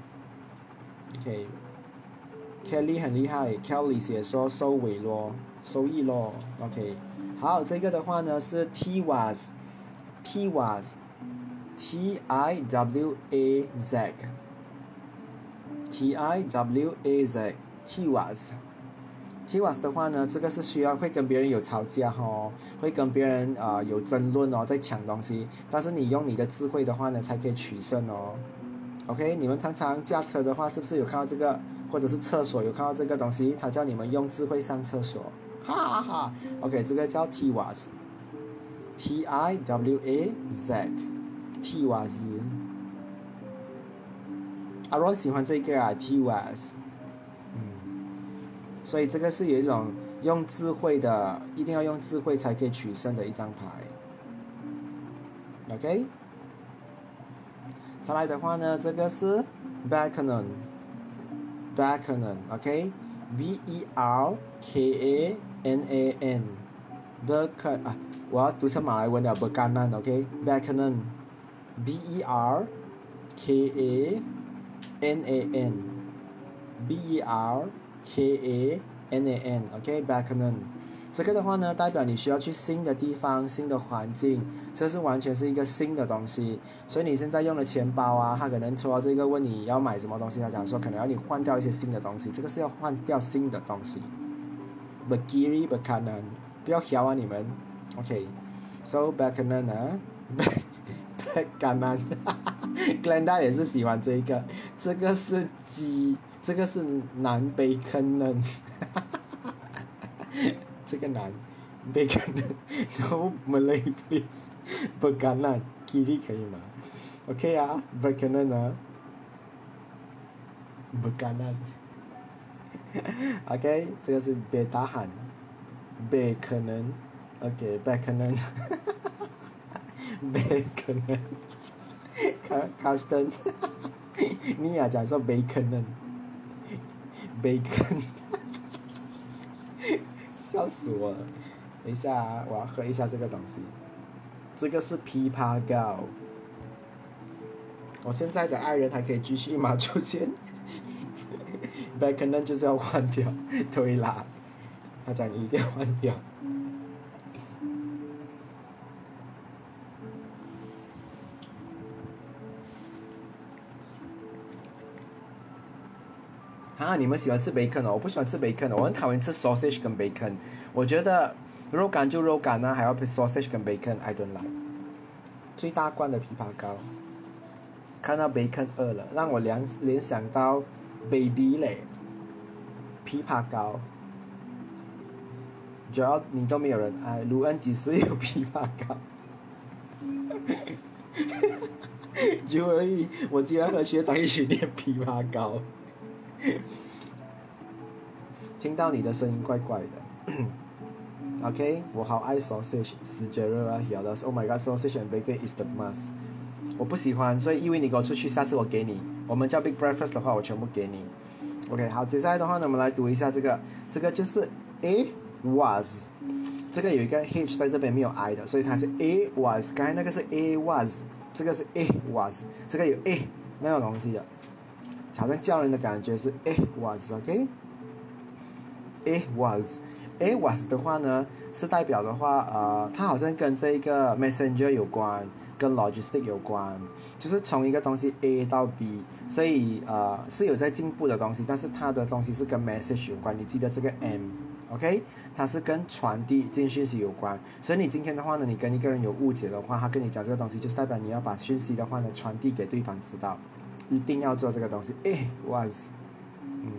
，OK？Kelly 很厉害，Kelly 写说收尾咯，收益咯，OK。好，这个的话呢是 T was，T was，T I W A Z，T I W A Z，T Twas 的话呢，这个是需要会跟别人有吵架哈，会跟别人啊有争论哦，在抢东西，但是你用你的智慧的话呢，才可以取胜哦。OK，你们常常驾车的话，是不是有看到这个？或者是厕所有看到这个东西，他叫你们用智慧上厕所，哈哈哈。OK，这个叫 T was，T I W A Z，T was。阿罗喜欢这个啊，T was。所以这个是有一种用智慧的，一定要用智慧才可以取胜的一张牌。OK，再来的话呢，这个是 Berkanan，Berkanan，OK，B E R K A N A N，Berkan 啊，我要读成马来文了，Berkanan，OK，Berkanan，B E R K A N A N，B E R K A N A N，OK，Berkanan。这个的话呢，代表你需要去新的地方、新的环境，这是完全是一个新的东西。所以你现在用的钱包啊，他可能抽到这个问你要买什么东西，他讲说可能要你换掉一些新的东西，这个是要换掉新的东西。Begiri bekanan，不要笑啊你们。OK，so bekanan 啊，bekanan，哈哈，Glenda 也是喜欢这个，这个是鸡，这个是南北可能哈哈哈哈哈哈这个南北可能 no malay please 不干了奇瑞可以吗？Ok 啊不可能啊不干了 ok 这个是北大汉北可能。Ok 北可能。哈哈哈哈北可能。卡卡斯登你也哈讲说北可能。Bacon。(laughs) 笑死我了！等一下啊，我要喝一下这个东西。这个是枇杷膏。我现在的爱人还可以继续吗？出现？Bacon 就是要换掉，(laughs) 推啦。他讲你一定要换掉。啊，你们喜欢吃 bacon 哦，我不喜欢吃 bacon 哦，我很讨厌吃 sausage 跟 bacon。我觉得肉干就肉干呢，还要配 sausage 跟 bacon，I don't like。最大罐的枇杷膏，看到 bacon 饿了，让我联联想到 baby 嘞，枇杷膏。只要你都没有人爱，卢恩几时有枇杷膏？(laughs) 就而已，我竟然和学长一起练枇杷膏。(laughs) 听到你的声音怪怪的，(clears throat) OK，我好爱 sausage，死绝热啊，晓得？Oh my god，sausage and bacon is the must。我不喜欢，所以因为你跟我出去，下次我给你。我们叫 big breakfast 的话，我全部给你。OK，好，接下来的话呢，我们来读一下这个，这个就是 A was，这个有一个 H 在这边没有 I 的，所以它是 A was。刚才那个是 A was，这个是 A was，这个有 A 那种东西的。好像叫人的感觉是 it was，OK？it was，it was 的话呢，是代表的话，呃，它好像跟这一个 messenger 有关，跟 logistic 有关，就是从一个东西 A 到 B，所以呃是有在进步的东西，但是它的东西是跟 message 有关，你记得这个 M，OK？它是跟传递这件讯息有关，所以你今天的话呢，你跟一个人有误解的话，他跟你讲这个东西，就是代表你要把讯息的话呢传递给对方知道。一定要做这个东西。A was，嗯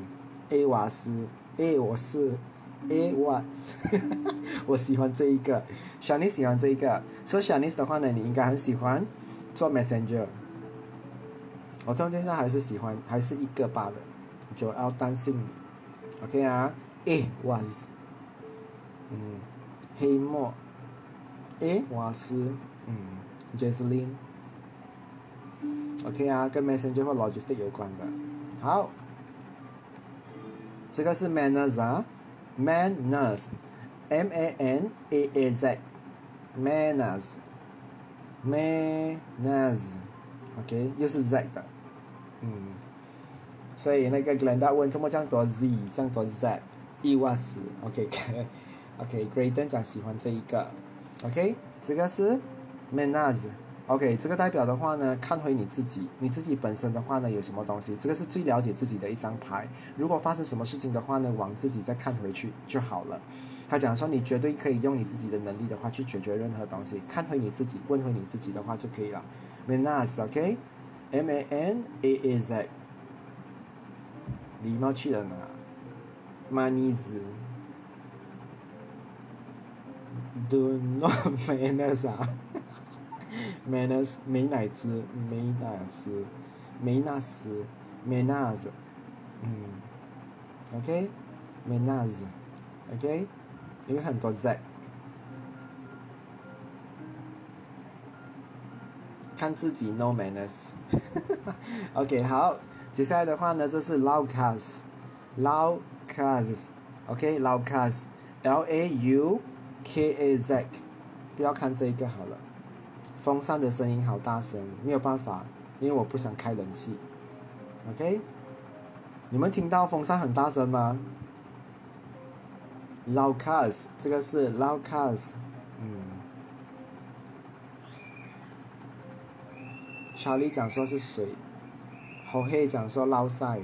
，A 瓦斯，A 我是，A was，(laughs) 我喜欢这一个。小妮喜欢这一个，所以小妮的话呢，你应该很喜欢做 Messenger。我中间上还是喜欢，还是一个罢了，就要担心你。OK 啊，A was，嗯，黑墨，A 瓦斯，嗯，Jasmine。OK 啊，跟 Messenger 或 Logistic 有关的。好，这个是 Manners 啊，Manners，M A N A A Z，Manners，Manners，OK，又是 Z 的，嗯，所以那个 Glenda 问怎么这样多 Z，这样多 Z，意外是 OK，OK，Graydon 讲喜欢这一个，OK，这个是 Manners。OK，这个代表的话呢，看回你自己，你自己本身的话呢，有什么东西？这个是最了解自己的一张牌。如果发生什么事情的话呢，往自己再看回去就好了。他讲说，你绝对可以用你自己的能力的话去解决任何东西。看回你自己，问回你自己的话就可以了。Manas，OK，M A N A A 礼貌去了哪？Manis，Do (laughs) not (laughs) manners 啊。Manus 美乃滋，美乃滋，美纳斯美纳斯嗯，OK，Manners，OK。因为很多 Z。看自己 no manners。OK，好，接下来的话呢，这是 Laucas，Laucas，OK，Laucas，L A U K A Z，不要看这一个好了。风扇的声音好大声，没有办法，因为我不想开冷气。OK，你们听到风扇很大声吗？Laucas，这个是 Laucas，嗯。查理讲说是水，好黑讲说捞塞，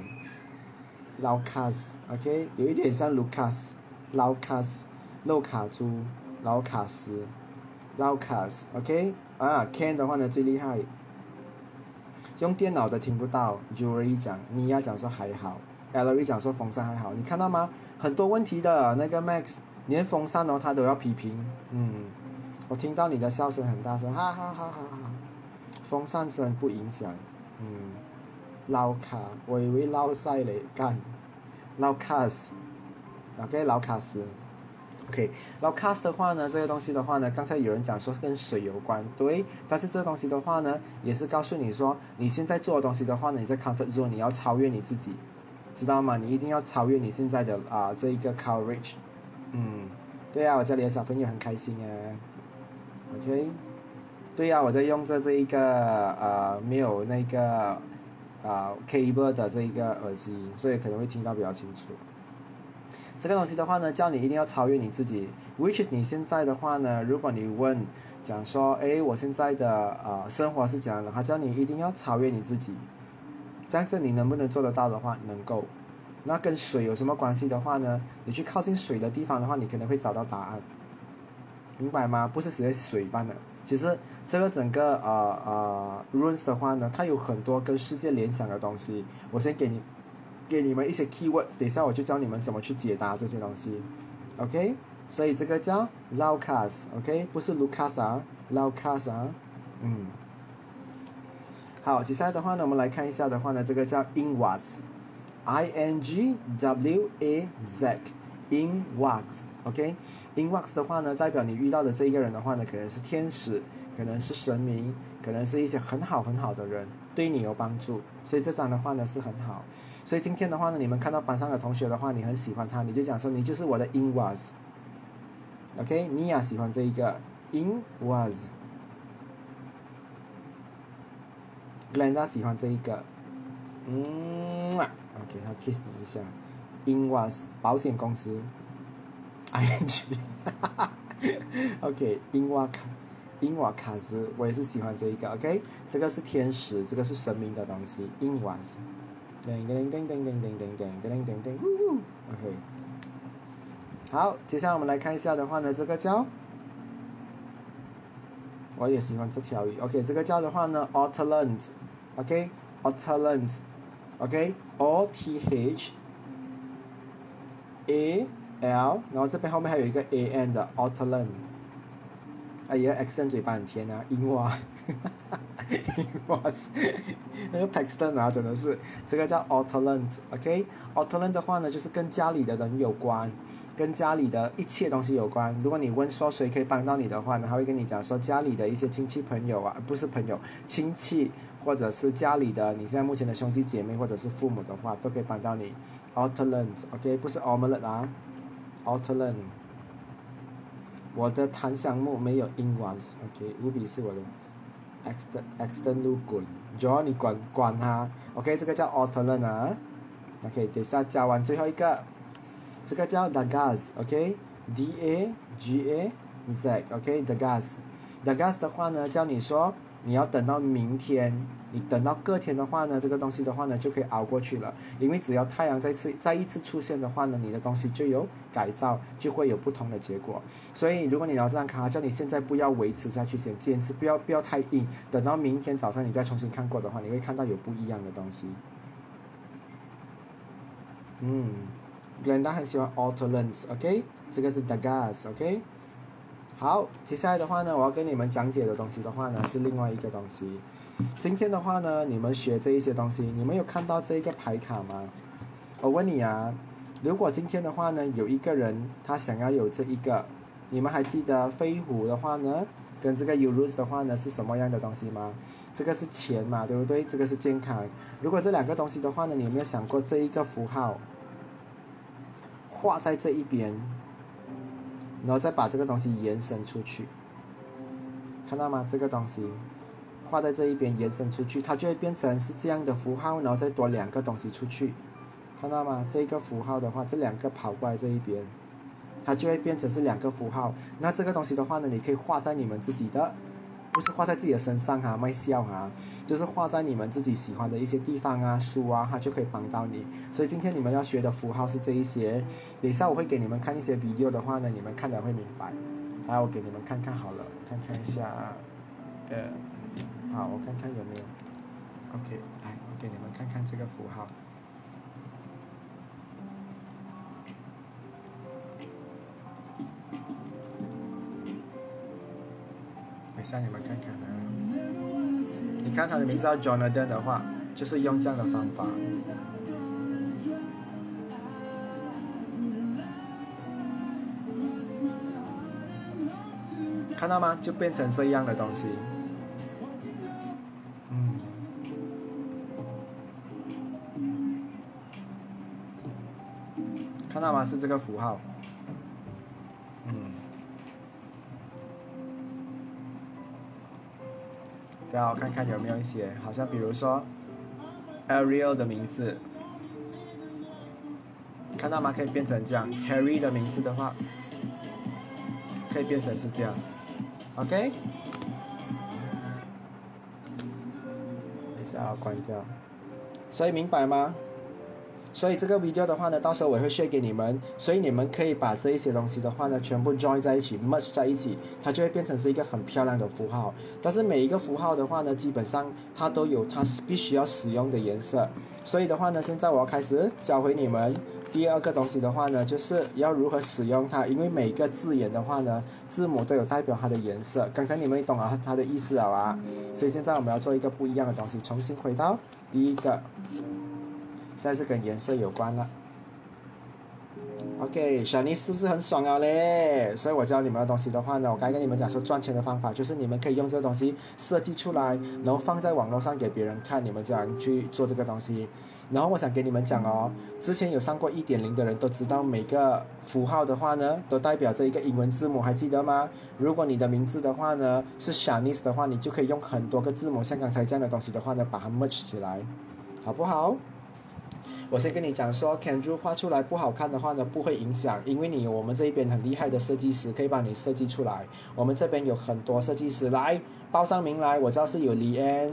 捞卡斯，OK，有一点像卢卡斯，捞卡斯，漏卡猪，捞卡斯，捞卡斯，OK，啊，Ken 的话呢最厉害，用电脑的听不到，Jury 讲，你要讲说还好，Ellery 讲说风扇还好，你看到吗？很多问题的那个 Max，连风扇哦他都要批评，嗯，我听到你的笑声很大声，哈哈哈哈哈。风扇声不影响，嗯，老卡，我以为老塞嘞，干，老卡斯，OK，老卡斯。，OK，然后 cast 的话呢，这个东西的话呢，刚才有人讲说跟水有关，对，但是这东西的话呢，也是告诉你说，你现在做的东西的话呢，你在 comfort zone，你要超越你自己，知道吗？你一定要超越你现在的啊这一个 courage，嗯，对呀，我家里的小朋友很开心啊，OK。对呀，我在用着这一个呃没有那个啊 cable 的这一个耳机，所以可能会听到比较清楚。这个东西的话呢，叫你一定要超越你自己。Which is 你现在的话呢，如果你问讲说，哎，我现在的呃生活是怎样的，他叫你一定要超越你自己。这样子你能不能做得到的话，能够。那跟水有什么关系的话呢？你去靠近水的地方的话，你可能会找到答案。明白吗？不是只是水般的。其实这个整个呃呃 runes 的话呢，它有很多跟世界联想的东西。我先给你给你们一些 keywords，等一下我就教你们怎么去解答这些东西。OK，所以这个叫 Laucas，OK，不是 Lucas 啊，Laucas 啊，嗯。好，接下来的话呢，我们来看一下的话呢，这个叫 Ingwaz，I N G W A Z，Ingwaz，OK。In wax 的话呢，代表你遇到的这一个人的话呢，可能是天使，可能是神明，可能是一些很好很好的人，对你有帮助。所以这张的话呢是很好。所以今天的话呢，你们看到班上的同学的话，你很喜欢他，你就讲说你就是我的 In was。OK，你也喜欢这一个 In was。Glenda 喜欢这一个，嗯啊，OK，他 kiss 你一下。In was 保险公司。I N G，哈哈，(laughs) OK，英瓦卡，英瓦卡斯，我也是喜欢这一个，OK，这个是天使，这个是神明的东西，英瓦斯，噔噔噔噔噔噔噔噔噔噔噔，OK，好，接下来我们来看一下的话呢，这个叫，我也喜欢这条鱼，OK，这个叫的话呢，Otterland，OK，Otterland，OK，O T H A。L，然后这边后面还有一个 A N 的 o t t e r l a n d 哎呀，X 嘴巴很甜啊，樱花，(laughs) 那个 Paxton 啊，真的是这个叫 o t t e r l a n d o k o t t e r l a n d 的话呢，就是跟家里的人有关，跟家里的一切东西有关。如果你问说谁可以帮到你的话呢，他会跟你讲说家里的一些亲戚朋友啊，不是朋友，亲戚或者是家里的你现在目前的兄弟姐妹或者是父母的话，都可以帮到你。o t t e r l a n d o k 不是 Omelette 啊。Outland，我的檀香木没有 inwards，OK，无比是我的 external 滚，John 你管管它，OK，这个叫 Outland 啊，OK，等下加完最后一个，这个叫 Dagaz，OK，D A G A Z，OK，Dagaz，Dagaz 的话呢，叫你说。你要等到明天，你等到隔天的话呢，这个东西的话呢就可以熬过去了。因为只要太阳再次再一次出现的话呢，你的东西就有改造，就会有不同的结果。所以如果你要这样看，叫你现在不要维持下去，先坚持，不要不要太硬。等到明天早上你再重新看过的话，你会看到有不一样的东西。嗯，Glenda 很喜欢 Auto Lens，OK，这个是 Dagas，OK。好，接下来的话呢，我要跟你们讲解的东西的话呢，是另外一个东西。今天的话呢，你们学这一些东西，你们有看到这一个牌卡吗？我问你啊，如果今天的话呢，有一个人他想要有这一个，你们还记得飞虎的话呢，跟这个 euros 的话呢是什么样的东西吗？这个是钱嘛，对不对？这个是健康。如果这两个东西的话呢，你有没有想过这一个符号画在这一边，然后再把这个东西延伸出去，看到吗？这个东西。画在这一边，延伸出去，它就会变成是这样的符号，然后再多两个东西出去，看到吗？这个符号的话，这两个跑过来这一边，它就会变成是两个符号。那这个东西的话呢，你可以画在你们自己的，不是画在自己的身上哈，卖笑哈，就是画在你们自己喜欢的一些地方啊，书啊，它就可以帮到你。所以今天你们要学的符号是这一些，等一下我会给你们看一些 video 的话呢，你们看了会明白。来，我给你们看看好了，看看一下，呃。好，我看看有没有。OK，来，我给你们看看这个符号。下你们看看啊。你看他的名字叫 Jonathan 的话，就是用这样的方法。看到吗？就变成这样的东西。嗯看到吗？是这个符号。要，看看有没有一些，好像比如说，Ariel 的名字，看到吗？可以变成这样。Harry 的名字的话，可以变成是这样。OK。等一下要关掉。所以明白吗？所以这个 video 的话呢，到时候我会 share 给你们，所以你们可以把这一些东西的话呢，全部 join 在一起，merge 在一起，它就会变成是一个很漂亮的符号。但是每一个符号的话呢，基本上它都有它必须要使用的颜色。所以的话呢，现在我要开始教会你们第二个东西的话呢，就是要如何使用它。因为每一个字眼的话呢，字母都有代表它的颜色。刚才你们懂了它的意思了吧？所以现在我们要做一个不一样的东西，重新回到第一个。现在是跟颜色有关了。OK，小妮是不是很爽啊嘞？所以我教你们的东西的话呢，我刚跟你们讲说赚钱的方法，就是你们可以用这个东西设计出来，然后放在网络上给别人看，你们这样去做这个东西。然后我想给你们讲哦，之前有上过一点零的人都知道，每个符号的话呢，都代表着一个英文字母，还记得吗？如果你的名字的话呢是小妮的话，你就可以用很多个字母，像刚才这样的东西的话呢，把它 merge 起来，好不好？我先跟你讲说，Candu 画出来不好看的话呢，不会影响，因为你我们这一边很厉害的设计师可以帮你设计出来。我们这边有很多设计师来报上名来，我知道是有 Lian，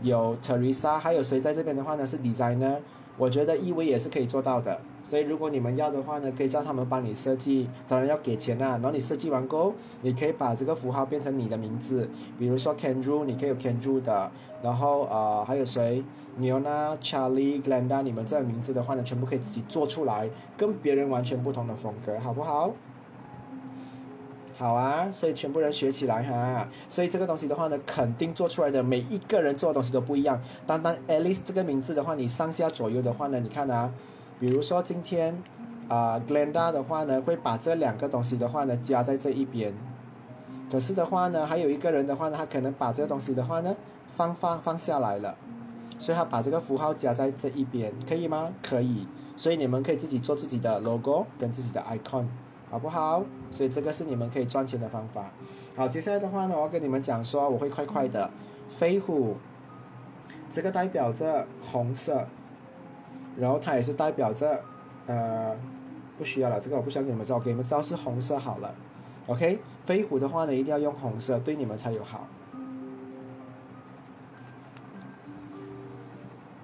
有 Teresa，还有谁在这边的话呢是 designer。我觉得一维也是可以做到的，所以如果你们要的话呢，可以叫他们帮你设计，当然要给钱啊。然后你设计完后，你可以把这个符号变成你的名字，比如说 Kendru，你可以有 Kendru 的，然后呃还有谁，Niona、Charlie、Glenda，你们这个名字的话呢，全部可以自己做出来，跟别人完全不同的风格，好不好？好啊，所以全部人学起来哈。所以这个东西的话呢，肯定做出来的每一个人做的东西都不一样。单单 Alice 这个名字的话，你上下左右的话呢，你看啊，比如说今天啊 Glenda 的话呢，会把这两个东西的话呢加在这一边。可是的话呢，还有一个人的话呢，他可能把这个东西的话呢放放放下来了，所以他把这个符号加在这一边，可以吗？可以。所以你们可以自己做自己的 logo 跟自己的 icon。好不好？所以这个是你们可以赚钱的方法。好，接下来的话呢，我要跟你们讲说，我会快快的。飞虎，这个代表着红色，然后它也是代表着，呃，不需要了，这个我不需要给你们知道，给你们知道是红色好了。OK，飞虎的话呢，一定要用红色，对你们才有好。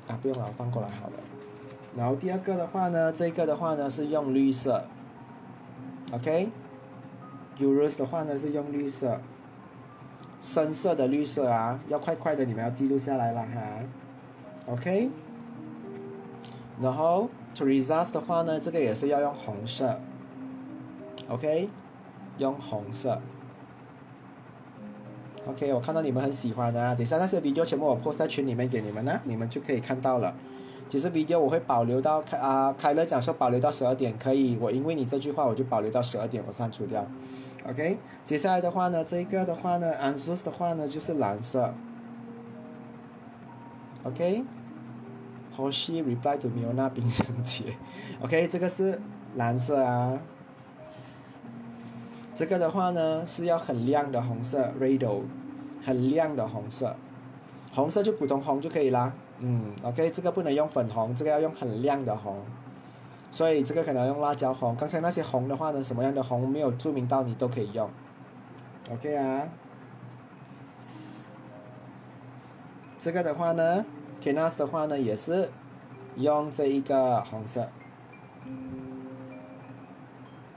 啊，不用了，放过来好了。然后第二个的话呢，这个的话呢是用绿色。OK，Euros 的话呢是用绿色，深色的绿色啊，要快快的，你们要记录下来了哈。OK，然后 Teresa's 的话呢，这个也是要用红色。OK，用红色。OK，我看到你们很喜欢的啊，等下那些 video 全部我 post 在群里面给你们呢，你们就可以看到了。其实 video 我会保留到开啊，开乐讲说保留到十二点可以，我因为你这句话我就保留到十二点，我删除掉。OK，接下来的话呢，这个的话呢 a n s w e r 的话呢就是蓝色。OK，好西 reply to me 那 (laughs) 冰箱姐。OK，这个是蓝色啊。这个的话呢是要很亮的红色 r a d o 很亮的红色，红色就普通红就可以啦。嗯，OK，这个不能用粉红，这个要用很亮的红，所以这个可能用辣椒红。刚才那些红的话呢，什么样的红没有注明到，你都可以用。OK 啊，这个的话呢，Canas 的话呢也是用这一个红色。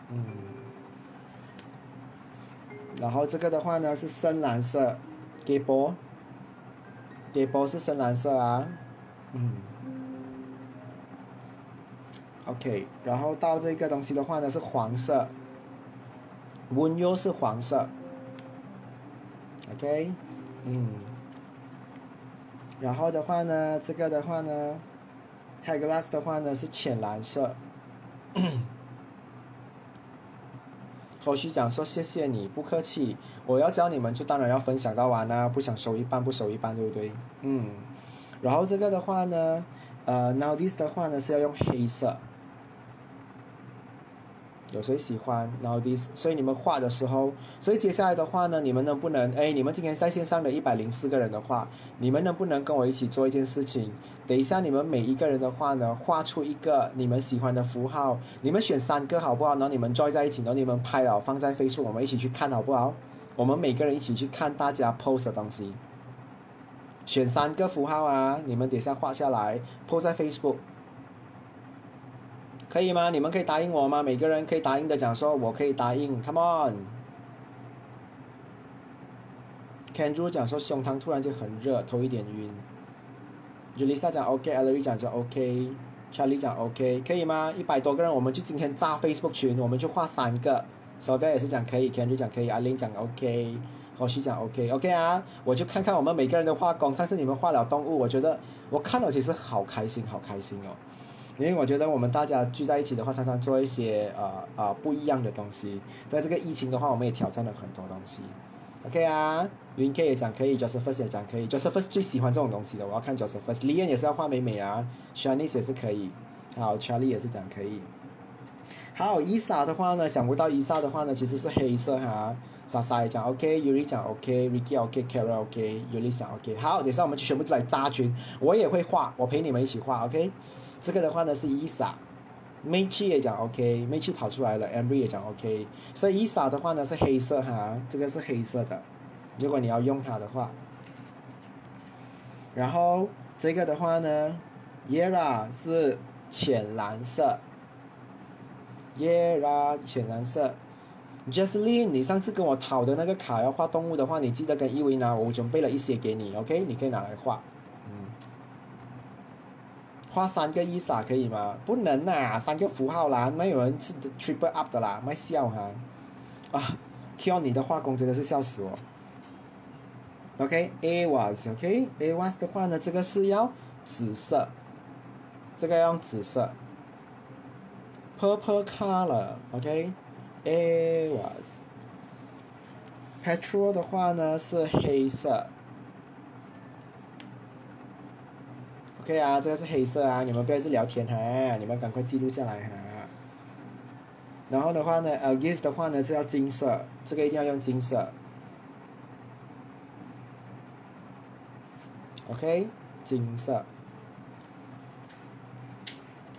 嗯，然后这个的话呢是深蓝色 g a b l e 给波是深蓝色啊，嗯，OK，然后到这个东西的话呢是黄色，温优是黄色，OK，嗯，然后的话呢，这个的话呢 h a g l a s s 的话呢是浅蓝色。(coughs) 后续讲说谢谢你，不客气。我要教你们，就当然要分享到完啦，不想收一半不收一半，对不对？嗯。然后这个的话呢，呃，now this 的话呢是要用黑色。有谁喜欢然后第所以你们画的时候，所以接下来的话呢，你们能不能？哎，你们今天在线上的一百零四个人的话，你们能不能跟我一起做一件事情？等一下你们每一个人的话呢，画出一个你们喜欢的符号，你们选三个好不好？然后你们 j 在一起，然后你们拍了放在 Facebook，我们一起去看好不好？我们每个人一起去看大家 post 的东西。选三个符号啊，你们等下画下来 post 在 Facebook。可以吗？你们可以答应我吗？每个人可以答应的讲说，我可以答应。Come on。Kendra 讲说胸膛突然就很热，头有点晕。Julissa 讲 OK，Ellery 讲就 OK，Charlie 讲 OK，可以吗？一百多个人，我们就今天炸 Facebook 群，我们就画三个。s o b 也是讲可以，Kendra 讲可以，阿玲讲 OK，何西讲 OK，OK 啊，我就看看我们每个人的画工。上次你们画了动物，我觉得我看了其实好开心，好开心哦。因为我觉得我们大家聚在一起的话，常常做一些呃呃不一样的东西。在这个疫情的话，我们也挑战了很多东西。OK 啊，云 K 也讲可以，Josephus 也讲可以，Josephus 最喜欢这种东西的。我要看 Josephus。李艳也是要画美美啊，Shanice 也是可以。好，Charlie 也是讲可以。好，伊莎的话呢，想不到伊莎的话呢，其实是黑色哈。莎莎也讲 OK，Yuri 讲 OK，Ricky OK，Carol OK，Yuri 讲 OK。好，等下我们就全部来扎群，我也会画，我陪你们一起画，OK。这个的话呢是伊莎，梅奇也讲 OK，梅奇跑出来了，Amber 也讲 OK，所以伊莎的话呢是黑色哈，这个是黑色的，如果你要用它的话，然后这个的话呢，Yera 是浅蓝色，Yera 浅蓝色，Justine 你上次跟我讨的那个卡要画动物的话，你记得跟伊维拿，我准备了一些给你，OK，你可以拿来画。画三个伊莎可以吗？不能呐，三个符号啦，没有人是 triple up 的啦，卖笑哈。啊，Q 你的画工真的是笑死我。OK，A was OK，A was 的话呢，这个是要紫色，这个要用紫色。Purple color，OK，A was。Petrol 的话呢是黑色。OK 啊，这个是黑色啊，你们不要一直聊天哈，你们赶快记录下来哈。然后的话呢 a g i s 的话呢是要金色，这个一定要用金色。OK，金色。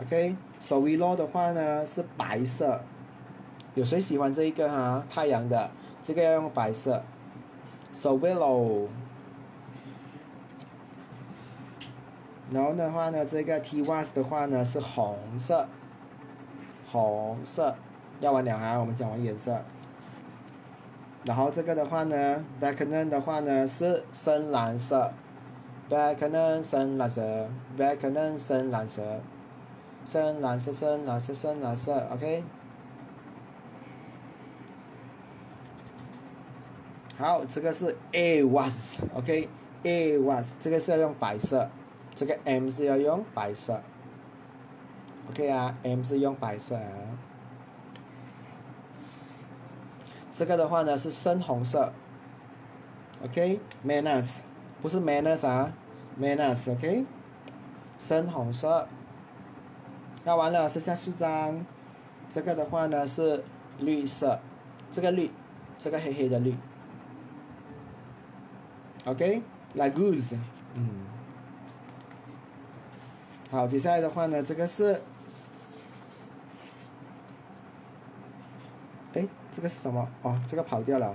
OK，Sovilo 的话呢是白色，有谁喜欢这一个哈？太阳的，这个要用白色。Sovilo。然后的话呢，这个 T was 的话呢是红色，红色，要完两行，我们讲完颜色。然后这个的话呢 b a c k n e n 的话呢是深蓝色 b a c k n e n 深蓝色 b a c k n e n 深蓝色，深蓝色，深蓝色，深蓝色，OK。好，这个是 A was，OK，A was，这个是要用白色。这个 M 是要用白色，OK 啊，M 是用白色啊。这个的话呢是深红色，OK，Manners，不是 manas 啊，Manners，OK，深红色。那完了，剩下四张。这个的话呢是绿色，这个绿，这个黑黑的绿。OK，Lagoose，嗯。好，接下来的话呢，这个是，哎，这个是什么？哦，这个跑掉了，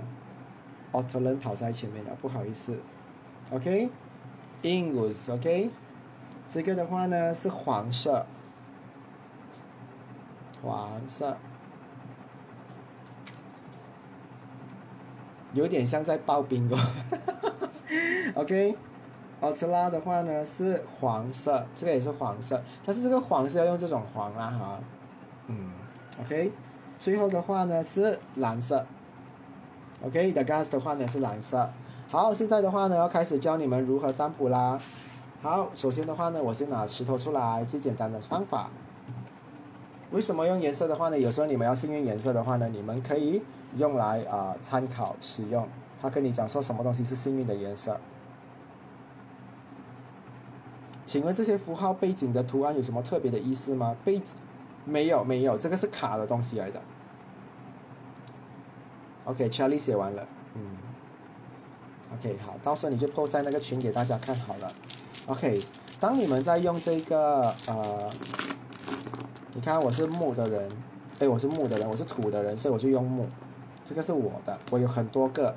哦，特人跑在前面了，不好意思。OK，English，OK，这个的话呢是黄色。黄色，有点像在刨冰哦。(laughs) OK，奥特拉的话呢是黄色，这个也是黄色，但是这个黄色要用这种黄啦哈。嗯，OK，最后的话呢是蓝色。OK，the gas 的话呢是蓝色。好，现在的话呢要开始教你们如何占卜啦。好，首先的话呢，我先拿石头出来，最简单的方法。为什么用颜色的话呢？有时候你们要幸运颜色的话呢，你们可以用来啊参考使用。他跟你讲说什么东西是幸运的颜色？请问这些符号背景的图案有什么特别的意思吗？背景没有没有，这个是卡的东西来的。OK，Charlie 写完了，嗯。OK，好，到时候你就 po 在那个群给大家看好了。OK，当你们在用这个呃。你看，我是木的人，哎，我是木的人，我是土的人，所以我就用木。这个是我的，我有很多个，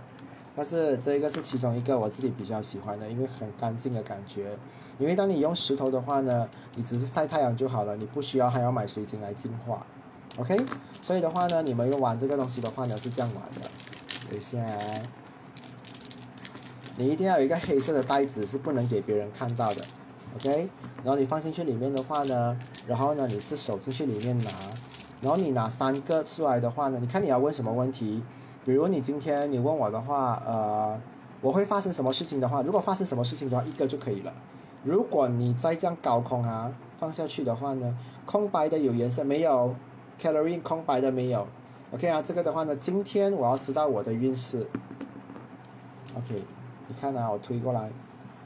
但是这个是其中一个我自己比较喜欢的，因为很干净的感觉。因为当你用石头的话呢，你只是晒太阳就好了，你不需要还要买水晶来净化。OK，所以的话呢，你们用玩这个东西的话呢是这样玩的。等一下，你一定要有一个黑色的袋子，是不能给别人看到的。OK，然后你放进去里面的话呢，然后呢你是手进去里面拿，然后你拿三个出来的话呢，你看你要问什么问题？比如你今天你问我的话，呃，我会发生什么事情的话，如果发生什么事情的话，一个就可以了。如果你再这样高空啊放下去的话呢，空白的有颜色没有？Calorie 空白的没有？OK 啊，这个的话呢，今天我要知道我的运势。OK，你看啊，我推过来，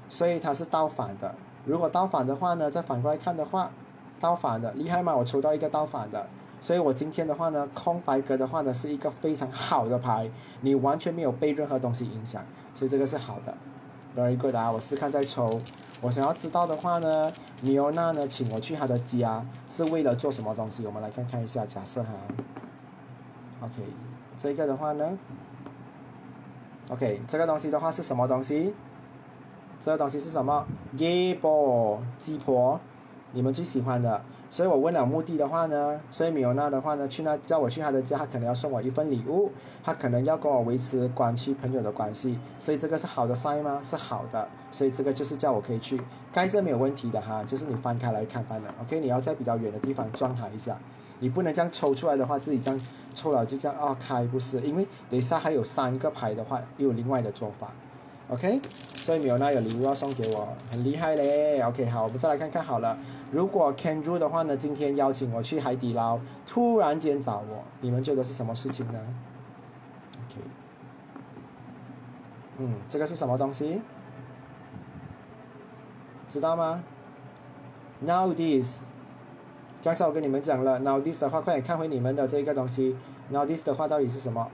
所以它是倒反的。如果倒反的话呢，再反过来看的话，倒反的厉害吗？我抽到一个倒反的，所以我今天的话呢，空白格的话呢是一个非常好的牌，你完全没有被任何东西影响，所以这个是好的。Very good 啊，我试看再抽。我想要知道的话呢，米欧娜呢请我去他的家是为了做什么东西？我们来看看一下，假设哈。OK，这个的话呢，OK，这个东西的话是什么东西？这个东西是什么？Gay ball，鸡婆，你们最喜欢的。所以我问了目的的话呢，所以米欧娜的话呢，去那叫我去他的家，他可能要送我一份礼物，他可能要跟我维持关系朋友的关系。所以这个是好的 sign 吗？是好的。所以这个就是叫我可以去，该这没有问题的哈，就是你翻开来看翻的。OK，你要在比较远的地方撞它一下，你不能这样抽出来的话，自己这样抽了就这样啊开不是，因为等一下还有三个牌的话，又有另外的做法。OK，所以米欧娜有礼物要送给我，很厉害嘞。OK，好，我们再来看看好了。如果 Kendra 的话呢，今天邀请我去海底捞，突然间找我，你们觉得是什么事情呢？OK，嗯，这个是什么东西？知道吗？Now this，刚才我跟你们讲了，Now this 的话，快点看回你们的这个东西。Now this 的话到底是什么？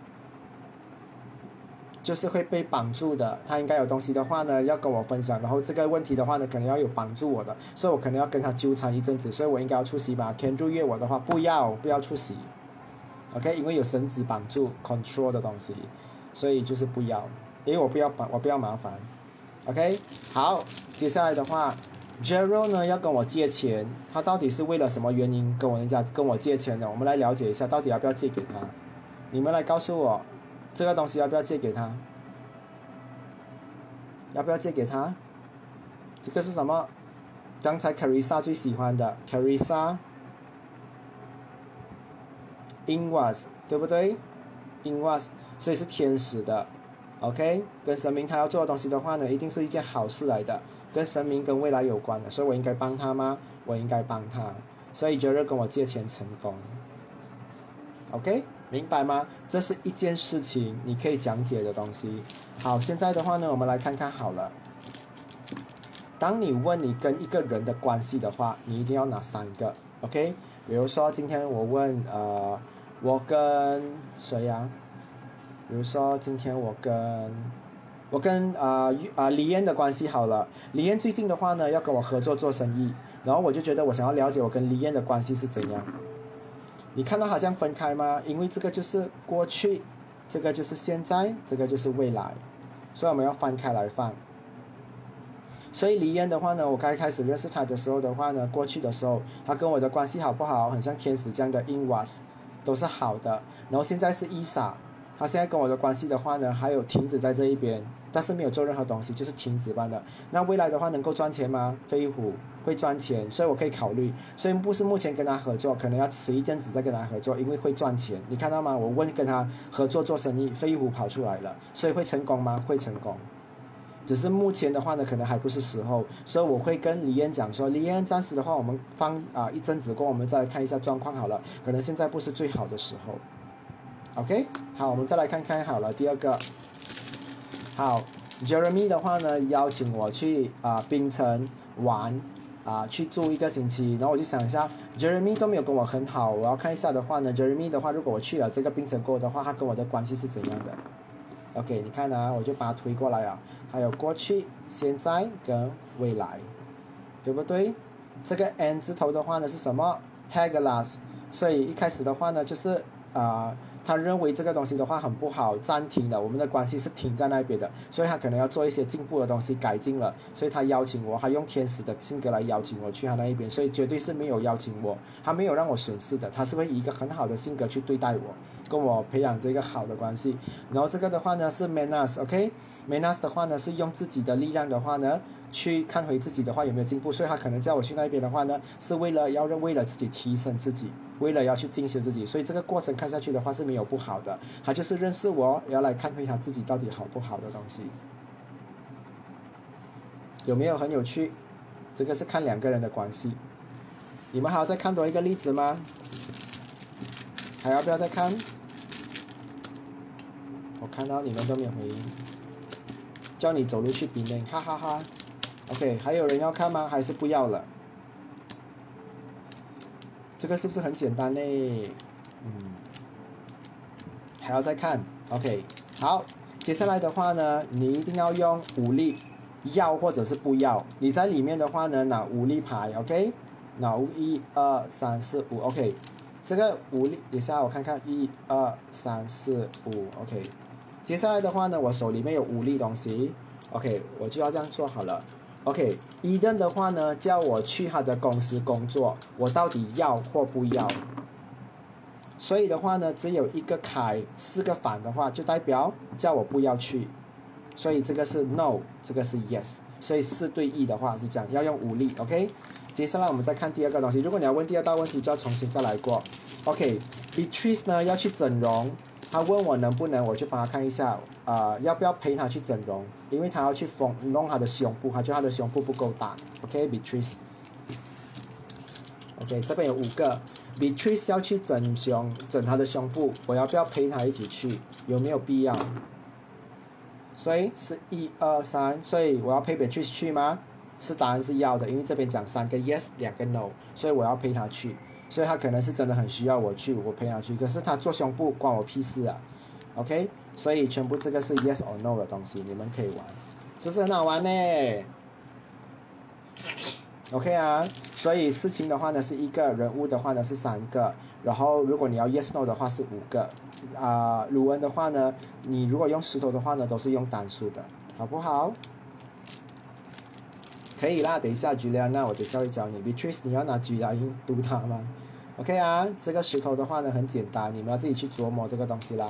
就是会被绑住的，他应该有东西的话呢，要跟我分享。然后这个问题的话呢，可能要有绑住我的，所以我可能要跟他纠缠一阵子，所以我应该要出席吧。天柱约我的话，不要不要出席，OK？因为有绳子绑住 control 的东西，所以就是不要，因为我不要绑，我不要麻烦，OK？好，接下来的话，Jero 呢要跟我借钱，他到底是为了什么原因跟我人家跟我借钱的？我们来了解一下，到底要不要借给他？你们来告诉我。这个东西要不要借给他？要不要借给他？这个是什么？刚才 Carissa 最喜欢的 Carissa，inwas 对不对？inwas 所以是天使的 OK，跟神明他要做的东西的话呢，一定是一件好事来的，跟神明跟未来有关的，所以我应该帮他吗？我应该帮他，所以 j e r 跟我借钱成功。OK，明白吗？这是一件事情，你可以讲解的东西。好，现在的话呢，我们来看看好了。当你问你跟一个人的关系的话，你一定要拿三个，OK？比如说今天我问呃，我跟谁呀？比如说今天我跟我跟啊啊李嫣的关系好了，李嫣最近的话呢要跟我合作做生意，然后我就觉得我想要了解我跟李嫣的关系是怎样。你看到好像分开吗？因为这个就是过去，这个就是现在，这个就是未来，所以我们要翻开来放。所以李嫣的话呢，我刚开始认识他的时候的话呢，过去的时候，他跟我的关系好不好？很像天使这样的 inwas，都是好的。然后现在是伊莎，他现在跟我的关系的话呢，还有停止在这一边，但是没有做任何东西，就是停止般的。那未来的话能够赚钱吗？飞虎会赚钱，所以我可以考虑。所以不是目前跟他合作，可能要迟一阵子再跟他合作，因为会赚钱。你看到吗？我问跟他合作做生意，飞虎跑出来了，所以会成功吗？会成功。只是目前的话呢，可能还不是时候，所以我会跟李嫣讲说，李嫣暂时的话，我们放啊一阵子过，我们再来看一下状况好了，可能现在不是最好的时候。OK，好，我们再来看看好了，第二个，好，Jeremy 的话呢，邀请我去啊槟城玩啊去住一个星期，然后我就想一下，Jeremy 都没有跟我很好，我要看一下的话呢，Jeremy 的话，如果我去了这个槟城过的话，他跟我的关系是怎样的？OK，你看啊，我就把它推过来啊。还有过去、现在跟未来，对不对？这个 N 字头的话呢是什么？Haglas，所以一开始的话呢就是啊。他认为这个东西的话很不好，暂停了，我们的关系是停在那边的，所以他可能要做一些进步的东西，改进了，所以他邀请我，他用天使的性格来邀请我去他那一边，所以绝对是没有邀请我，他没有让我损失的，他是会以一个很好的性格去对待我，跟我培养这个好的关系。然后这个的话呢是 Manas，OK，Manas 的话呢是用自己的力量的话呢去看回自己的话有没有进步，所以他可能叫我去那边的话呢是为了要为了自己提升自己。为了要去进修自己，所以这个过程看下去的话是没有不好的。他就是认识我，要来看回他自己到底好不好的东西，有没有很有趣？这个是看两个人的关系。你们还要再看多一个例子吗？还要不要再看？我看到你们都没有回应。叫你走路去比邻，哈哈哈。OK，还有人要看吗？还是不要了？这个是不是很简单嘞？嗯，还要再看，OK，好，接下来的话呢，你一定要用武力，要或者是不要。你在里面的话呢，拿武力牌，OK，拿一二三四五，OK，这个武力，等下我看看，一二三四五，OK，接下来的话呢，我手里面有武力东西，OK，我就要这样做好了。OK，伊登的话呢，叫我去他的公司工作，我到底要或不要？所以的话呢，只有一个开，四个反的话，就代表叫我不要去。所以这个是 No，这个是 Yes。所以四对一的话是这样，要用武力。OK，接下来我们再看第二个东西。如果你要问第二道问题，就要重新再来过。OK，Beatrice 呢要去整容。他问我能不能，我就帮他看一下，啊，要不要陪他去整容？因为他要去缝弄他的胸部，他觉得他的胸部不够大。OK，Beatrice。OK，这边有五个，Beatrice 要去整胸，整他的胸部，我要不要陪他一起去？有没有必要？所以是一二三，所以我要陪 Beatrice 去吗？是答案是要的，因为这边讲三个 yes，两个 no，所以我要陪他去。所以他可能是真的很需要我去，我陪他去。可是他做胸部关我屁事啊，OK？所以全部这个是 yes or no 的东西，你们可以玩，是不是很好玩呢？OK 啊，所以事情的话呢是一个人物的话呢是三个，然后如果你要 yes no 的话是五个，啊，鲁恩的话呢，你如果用石头的话呢都是用单数的，好不好？可以啦，等一下举例那我等下会教你。Beatrice，你要拿举例音读它吗？OK 啊，这个石头的话呢很简单，你们要自己去琢磨这个东西啦。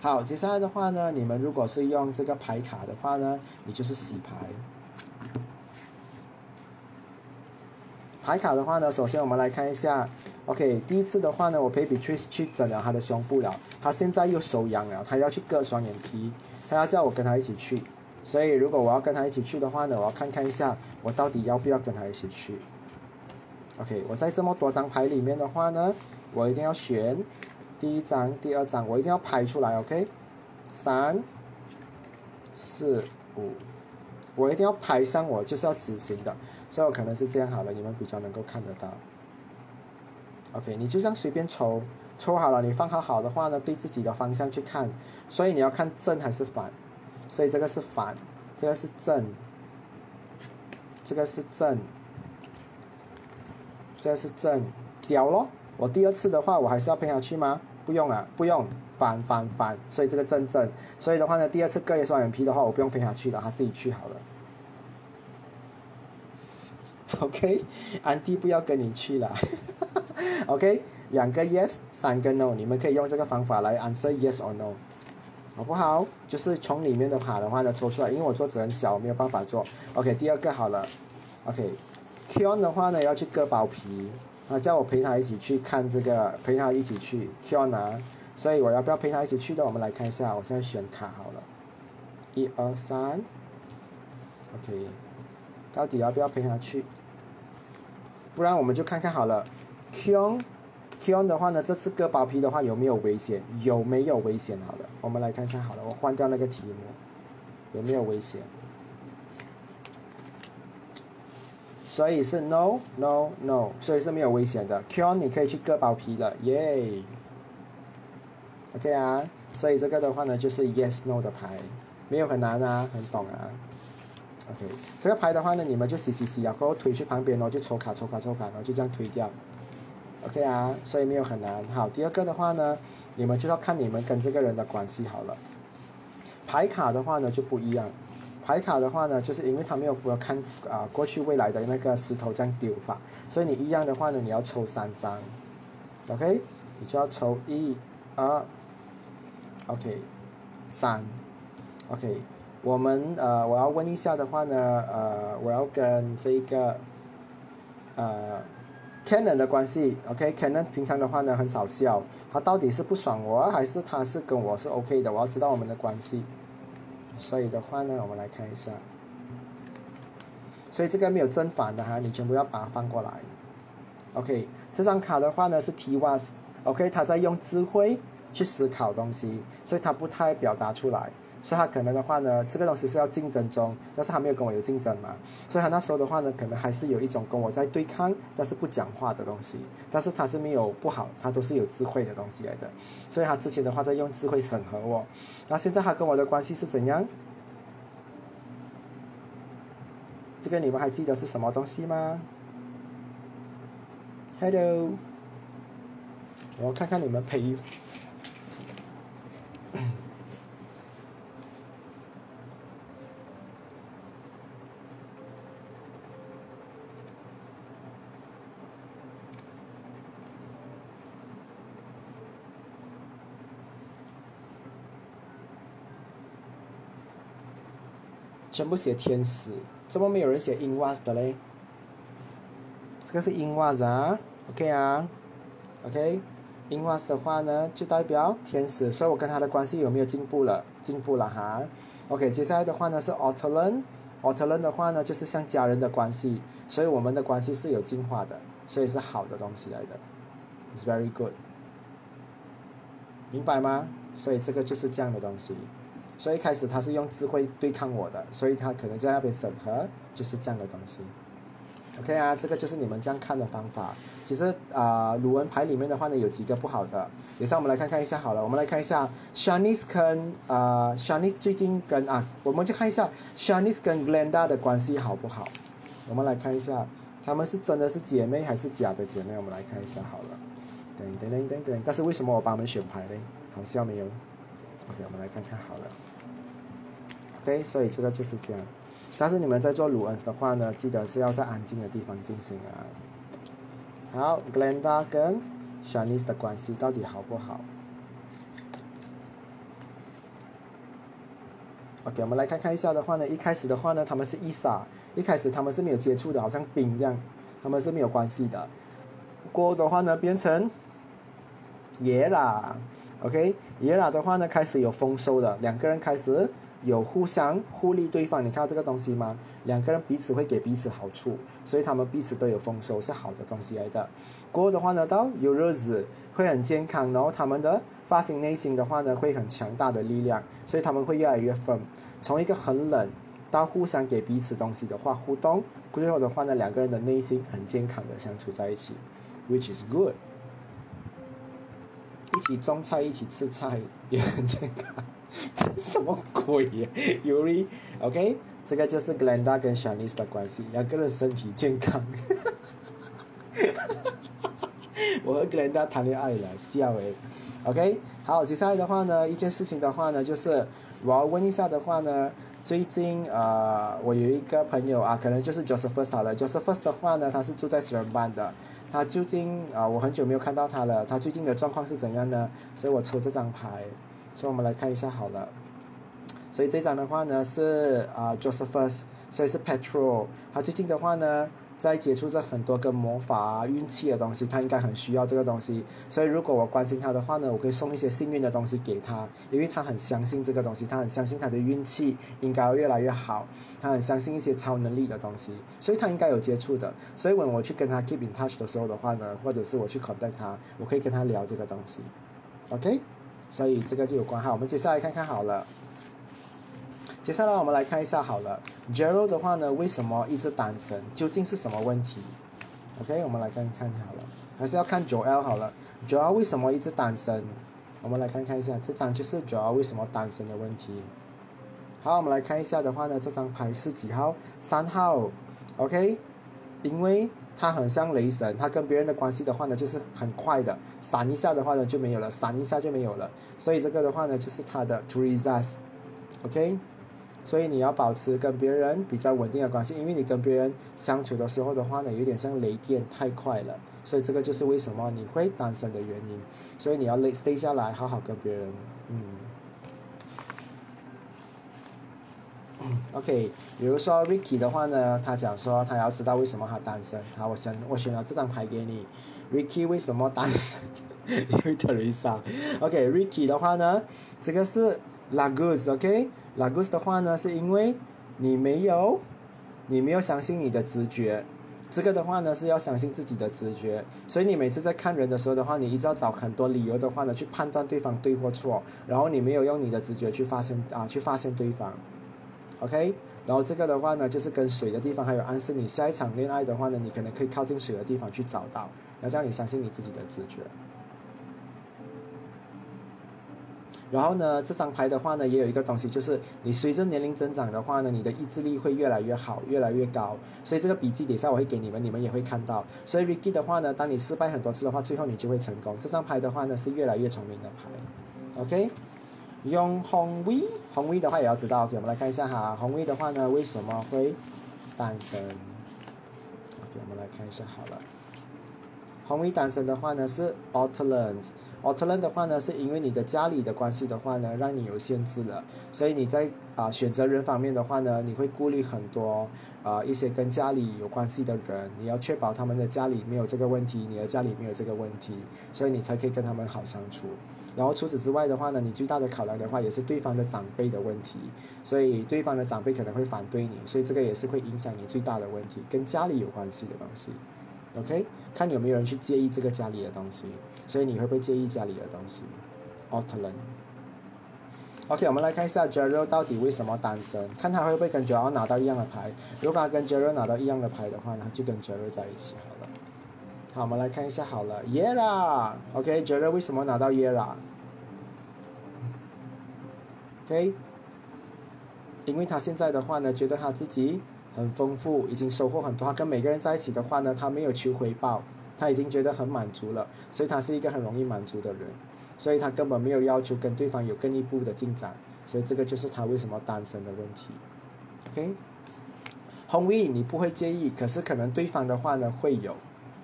好，接下来的话呢，你们如果是用这个牌卡的话呢，你就是洗牌。牌卡的话呢，首先我们来看一下。OK，第一次的话呢，我陪 Beatrice 去整了他的胸部了，他现在又手痒了，他要去割双眼皮。他要叫我跟他一起去，所以如果我要跟他一起去的话呢，我要看看一下我到底要不要跟他一起去。OK，我在这么多张牌里面的话呢，我一定要选第一张、第二张，我一定要拍出来。OK，三、四、五，我一定要拍上，我就是要执行的，所以我可能是这样好了，你们比较能够看得到。OK，你就这样随便抽。抽好了，你放好好的话呢，对自己的方向去看，所以你要看正还是反，所以这个是反，这个是正，这个是正，这是正，屌咯！我第二次的话，我还是要喷下去吗？不用啊，不用，反反反，所以这个正正，所以的话呢，第二次割叶双眼皮的话，我不用喷下去了，他自己去好了。OK，安迪不要跟你去了。(laughs) OK。两个 yes，三个 no，你们可以用这个方法来 answer yes or no，好不好？就是从里面的卡的话呢抽出来，因为我桌子很小，我没有办法做。OK，第二个好了。OK OK，Kion 的话呢要去割包皮，啊，叫我陪他一起去看这个，陪他一起去 Kion 啊，所以我要不要陪他一起去的？我们来看一下，我现在选卡好了，一二三，OK，到底要不要陪他去？不然我们就看看好了，Kion。Kion 的话呢，这次割包皮的话有没有危险？有没有危险？好了，我们来看看。好了，我换掉那个题目，有没有危险？所以是 No No No，所以是没有危险的。Qon，你可以去割包皮了，耶。OK 啊，所以这个的话呢就是 Yes No 的牌，没有很难啊，很懂啊。OK，这个牌的话呢，你们就洗洗洗，然后推去旁边哦，就抽卡抽卡抽卡，然后就这样推掉。OK 啊，所以没有很难。好，第二个的话呢，你们就要看你们跟这个人的关系好了。牌卡的话呢就不一样，牌卡的话呢，就是因为他没有我看啊过去未来的那个石头这样丢法，所以你一样的话呢，你要抽三张。OK，你就要抽一、二，OK，三，OK。我们呃，我要问一下的话呢，呃，我要跟这个呃。Canon 的关系，OK，Canon 平常的话呢很少笑，他到底是不爽我，还是他是跟我是 OK 的？我要知道我们的关系。所以的话呢，我们来看一下。所以这个没有正反的哈，你全部要把它翻过来。OK，这张卡的话呢是 T-Was，OK，他在用智慧去思考东西，所以他不太表达出来。所以他可能的话呢，这个东西是要竞争中，但是他没有跟我有竞争嘛，所以他那时候的话呢，可能还是有一种跟我在对抗，但是不讲话的东西，但是他是没有不好，他都是有智慧的东西来的，所以他之前的话在用智慧审核我，那现在他跟我的关系是怎样？这个你们还记得是什么东西吗？Hello，我看看你们配。全部写天使，怎么没有人写 i n v a s 的嘞？这个是 i n v a s 啊，OK 啊，OK。i n v a s 的话呢，就代表天使，所以我跟他的关系有没有进步了？进步了哈。OK，接下来的话呢是 a u t l a n a u t l a n 的话呢就是像家人的关系，所以我们的关系是有进化的，所以是好的东西来的，It's very good，明白吗？所以这个就是这样的东西。所以一开始他是用智慧对抗我的，所以他可能在那边审核，就是这样的东西。OK 啊，这个就是你们这样看的方法。其实啊，鲁文牌里面的话呢，有几个不好的。等下我们来看看一下好了，我们来看一下 Shanice 跟啊 Shanice 最近跟啊，我们就看一下 Shanice 跟 Glenda 的关系好不好？我们来看一下，他们是真的是姐妹还是假的姐妹？我们来看一下好了。等等等等等，但是为什么我帮他们选牌呢？好笑没有？OK，我们来看看好了。OK，所以这个就是这样。但是你们在做鲁恩斯的话呢，记得是要在安静的地方进行啊。好，Glenda 跟 Shanice 的关系到底好不好？OK，我们来看看一下的话呢，一开始的话呢，他们是伊莎，一开始他们是没有接触的，好像冰一样，他们是没有关系的。过的话呢，变成耶啦。OK，耶拉的话呢，开始有丰收了，两个人开始有互相互利对方。你看到这个东西吗？两个人彼此会给彼此好处，所以他们彼此都有丰收，是好的东西来的。过的话呢，到有日子会很健康，然后他们的发型内心的话呢，会很强大的力量，所以他们会越来越分。从一个很冷到互相给彼此东西的话，互动，最后的话呢，两个人的内心很健康的相处在一起，which is good。一起种菜，一起吃菜也很健康，这什么鬼呀？Yuri，OK，这个就是 Glenda 跟 Shanice 的关系，两个人身体健康。(laughs) 我和 Glenda 谈恋爱了，笑诶。OK，好，接下来的话呢，一件事情的话呢，就是我要问一下的话呢，最近呃，我有一个朋友啊，可能就是 Joseph 好了，Joseph 的话呢，他是住在石人班的。他究竟啊，我很久没有看到他了。他最近的状况是怎样呢？所以我抽这张牌，所以我们来看一下好了。所以这张的话呢是啊，Josephus，所以是 Petrol。他最近的话呢。在接触着很多跟魔法、运气的东西，他应该很需要这个东西。所以如果我关心他的话呢，我可以送一些幸运的东西给他，因为他很相信这个东西，他很相信他的运气应该越来越好，他很相信一些超能力的东西，所以他应该有接触的。所以，我去跟他 keep in touch 的时候的话呢，或者是我去 contact 他，我可以跟他聊这个东西。OK，所以这个就有关哈。我们接下来看看好了。接下来我们来看一下好了，Jero 的话呢，为什么一直单身？究竟是什么问题？OK，我们来看看好了，还是要看 Joel 好了。Joel 为什么一直单身？我们来看看一下，这张就是 Joel 为什么单身的问题。好，我们来看一下的话呢，这张牌是几号？三号。OK，因为他很像雷神，他跟别人的关系的话呢，就是很快的，闪一下的话呢就没有了，闪一下就没有了。所以这个的话呢，就是他的 To resist。OK。所以你要保持跟别人比较稳定的关系，因为你跟别人相处的时候的话呢，有点像雷电太快了，所以这个就是为什么你会单身的原因。所以你要 stay 下来，好好跟别人，嗯。OK，比如说 Ricky 的话呢，他讲说他要知道为什么他单身。好，我选我选了这张牌给你，Ricky 为什么单身？因为 Teresa。OK，Ricky 的话呢，这个是 Lagos，OK。拉古斯的话呢，是因为你没有，你没有相信你的直觉，这个的话呢是要相信自己的直觉，所以你每次在看人的时候的话，你一直要找很多理由的话呢去判断对方对或错，然后你没有用你的直觉去发现啊去发现对方，OK，然后这个的话呢就是跟水的地方还有暗示你下一场恋爱的话呢，你可能可以靠近水的地方去找到，要让你相信你自己的直觉。然后呢，这张牌的话呢，也有一个东西，就是你随着年龄增长的话呢，你的意志力会越来越好，越来越高。所以这个笔记底下我会给你们，你们也会看到。所以 Ricky 的话呢，当你失败很多次的话，最后你就会成功。这张牌的话呢，是越来越聪明的牌。OK，用红 V，红 V 的话也要知道。OK，我们来看一下哈，红 V 的话呢，为什么会单身？OK，我们来看一下好了。红 V 单身的话呢，是 Outland。a u t l a n 的话呢，是因为你的家里的关系的话呢，让你有限制了，所以你在啊选择人方面的话呢，你会顾虑很多啊一些跟家里有关系的人，你要确保他们的家里没有这个问题，你的家里没有这个问题，所以你才可以跟他们好相处。然后除此之外的话呢，你最大的考量的话也是对方的长辈的问题，所以对方的长辈可能会反对你，所以这个也是会影响你最大的问题，跟家里有关系的东西。OK，看有没有人去介意这个家里的东西。所以你会不会介意家里的东西 o t l a n OK，我们来看一下 Jero 到底为什么单身，看他会不会跟 Jero 拿到一样的牌。如果他跟 Jero 拿到一样的牌的话呢，就跟 Jero 在一起好了。好，我们来看一下好了，Yara，OK，觉得为什么拿到 Yera？OK，因为他现在的话呢，觉得他自己很丰富，已经收获很多。他跟每个人在一起的话呢，他没有求回报。他已经觉得很满足了，所以他是一个很容易满足的人，所以他根本没有要求跟对方有更一步的进展，所以这个就是他为什么单身的问题。OK，红 V 你不会介意，可是可能对方的话呢会有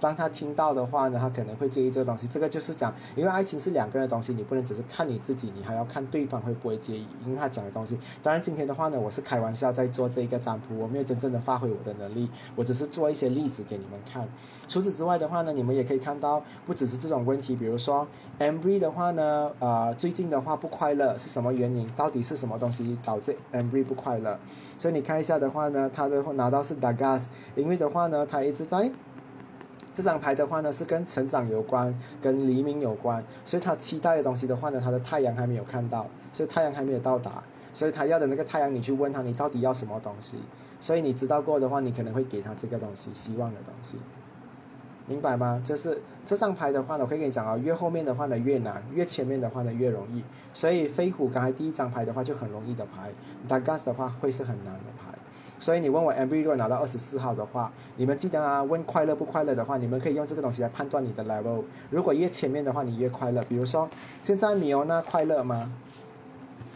当他听到的话呢，他可能会介意这个东西。这个就是讲，因为爱情是两个人的东西，你不能只是看你自己，你还要看对方会不会介意。因为他讲的东西，当然今天的话呢，我是开玩笑在做这一个占卜，我没有真正的发挥我的能力，我只是做一些例子给你们看。除此之外的话呢，你们也可以看到，不只是这种问题，比如说 m b r y 的话呢，呃，最近的话不快乐是什么原因？到底是什么东西导致 m b r y 不快乐？所以你看一下的话呢，他的拿到是 Dagas，因为的话呢，他一直在。这张牌的话呢，是跟成长有关，跟黎明有关，所以他期待的东西的话呢，他的太阳还没有看到，所以太阳还没有到达，所以他要的那个太阳，你去问他，你到底要什么东西？所以你知道过的话，你可能会给他这个东西，希望的东西，明白吗？这是这张牌的话呢，我可以跟你讲啊，越后面的话呢越难，越前面的话呢越容易，所以飞虎刚才第一张牌的话就很容易的牌 d a g a s 的话会是很难的牌。所以你问我 M V 如果拿到二十四号的话，你们记得啊？问快乐不快乐的话，你们可以用这个东西来判断你的 level。如果越前面的话，你越快乐。比如说，现在米欧娜快乐吗？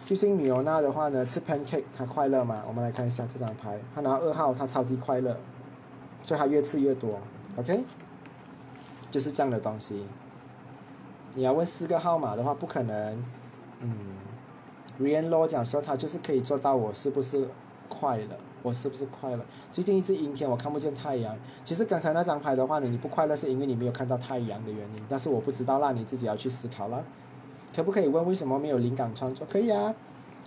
最近米欧娜的话呢，吃 pancake，她快乐吗？我们来看一下这张牌，她拿二号，她超级快乐，所以她越吃越多。OK，就是这样的东西。你要问四个号码的话，不可能。嗯，Rian Law 讲说他就是可以做到，我是不是快乐？我是不是快乐？最近一直阴天，我看不见太阳。其实刚才那张牌的话呢，你不快乐是因为你没有看到太阳的原因。但是我不知道，那你自己要去思考了。可不可以问为什么没有灵感创作？可以啊。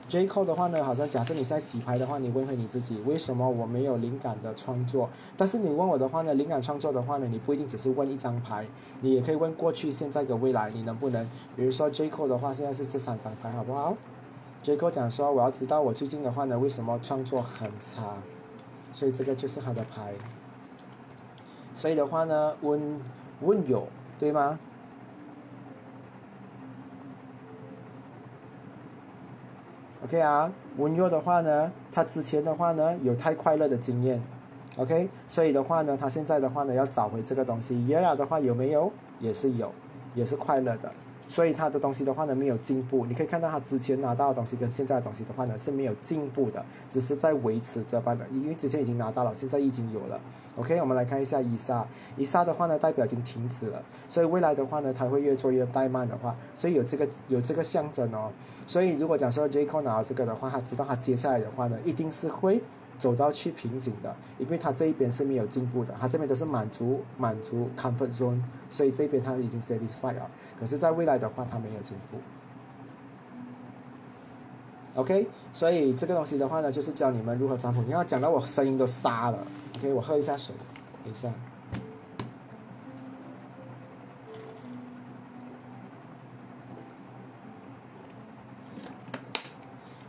J c o 的话呢，好像假设你在洗牌的话，你问回你自己，为什么我没有灵感的创作？但是你问我的话呢，灵感创作的话呢，你不一定只是问一张牌，你也可以问过去、现在跟未来，你能不能？比如说 J c o 的话，现在是这三张牌，好不好？杰克讲说：“我要知道我最近的话呢，为什么创作很差？所以这个就是他的牌。所以的话呢，温温有，对吗？OK 啊，温柔的话呢，他之前的话呢有太快乐的经验，OK，所以的话呢，他现在的话呢要找回这个东西。耶拉的话有没有？也是有，也是快乐的。”所以他的东西的话呢，没有进步。你可以看到他之前拿到的东西跟现在的东西的话呢是没有进步的，只是在维持这般的。因为之前已经拿到了，现在已经有了。OK，我们来看一下伊莎。伊莎的话呢，代表已经停止了。所以未来的话呢，他会越做越怠慢的话，所以有这个有这个象征哦。所以如果讲说 J.K. 拿到这个的话，他知道他接下来的话呢，一定是会。走到去瓶颈的，因为他这一边是没有进步的，他这边都是满足满足 comfort zone，所以这边他已经 satisfied 了。可是，在未来的话，他没有进步。OK，所以这个东西的话呢，就是教你们如何占卜。你要讲到我声音都沙了，OK，我喝一下水，等一下。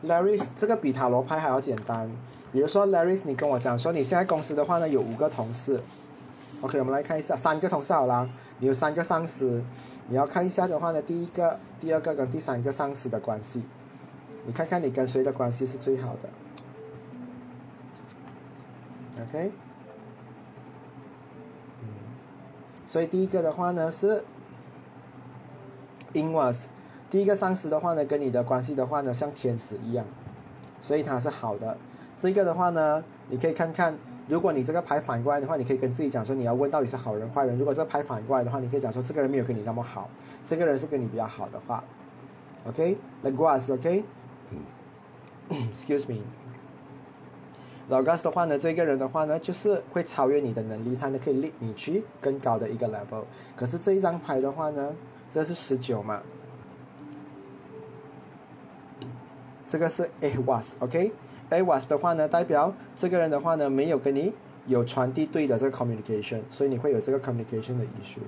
Larry，这个比塔罗牌还要简单。比如说，Larry，你跟我讲说，你现在公司的话呢有五个同事，OK，我们来看一下，三个同事好啦，你有三个上司，你要看一下的话呢，第一个、第二个跟第三个上司的关系，你看看你跟谁的关系是最好的，OK，嗯，所以第一个的话呢是 Inwas，第一个上司的话呢跟你的关系的话呢像天使一样，所以他是好的。这个的话呢，你可以看看，如果你这个牌反过来的话，你可以跟自己讲说，你要问到底是好人坏人。如果这个牌反过来的话，你可以讲说，这个人没有跟你那么好，这个人是跟你比较好的话，OK，the grass，OK，excuse me，老 gas 的话呢，这个人的话呢，就是会超越你的能力，他呢可以令你去更高的一个 level。可是这一张牌的话呢，这是十九嘛，这个是 a was，OK。A was 的话呢，代表这个人的话呢，没有跟你有传递对的这个 communication，所以你会有这个 communication 的 issue。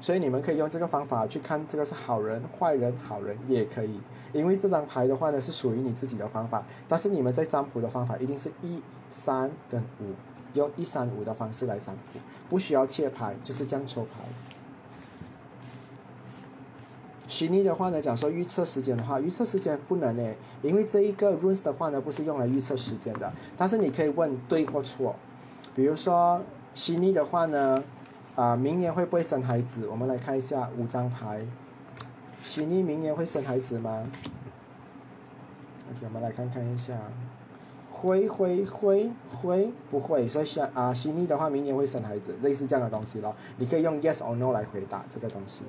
所以你们可以用这个方法去看这个是好人、坏人、好人也可以，因为这张牌的话呢是属于你自己的方法，但是你们在占卜的方法一定是一三跟五，用一三五的方式来占卜，不需要切牌，就是这样抽牌。虚拟的话呢，讲说预测时间的话，预测时间不能呢，因为这一个 runes 的话呢，不是用来预测时间的。但是你可以问对或错，比如说虚拟的话呢，啊，明年会不会生孩子？我们来看一下五张牌，虚拟明年会生孩子吗？OK，我们来看看一下，会会会会不会？所以像啊，悉尼的话，明年会生孩子，类似这样的东西咯。你可以用 yes or no 来回答这个东西。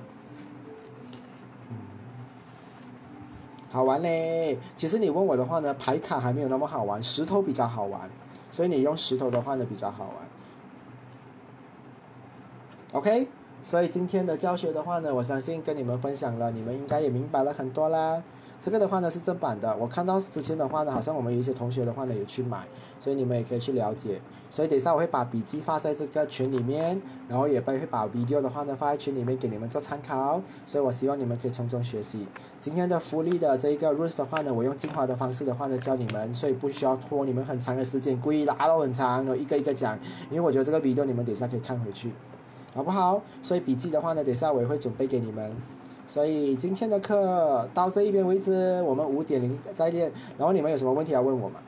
好玩嘞！其实你问我的话呢，牌卡还没有那么好玩，石头比较好玩，所以你用石头的话呢比较好玩。OK，所以今天的教学的话呢，我相信跟你们分享了，你们应该也明白了很多啦。这个的话呢是正版的，我看到之前的话呢，好像我们有一些同学的话呢也去买，所以你们也可以去了解。所以等一下我会把笔记发在这个群里面，然后也会会把 video 的话呢发在群里面给你们做参考。所以我希望你们可以从中学习。今天的福利的这一个 rules 的话呢，我用精华的方式的话呢教你们，所以不需要拖你们很长的时间，故意拉到很长，然后一个一个讲，因为我觉得这个 video 你们等一下可以看回去，好不好？所以笔记的话呢，等一下我也会准备给你们。所以今天的课到这一边为止，我们五点零再练。然后你们有什么问题要问我吗？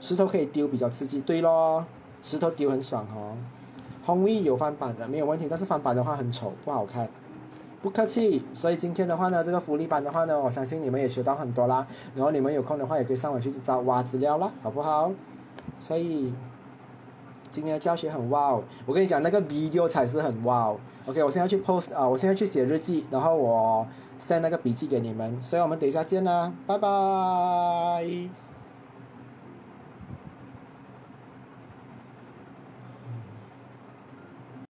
石头可以丢，比较刺激。对咯，石头丢很爽哦。红衣有翻版的没有问题，但是翻版的话很丑，不好看。不客气。所以今天的话呢，这个福利班的话呢，我相信你们也学到很多啦。然后你们有空的话，也可以上网去找挖资料啦，好不好？所以。今天的教学很哇哦！我跟你讲，那个 video 才是很哇哦。OK，我现在去 post 啊，我现在去写日记，然后我 send 那个笔记给你们。所以我们等一下见啦，拜拜。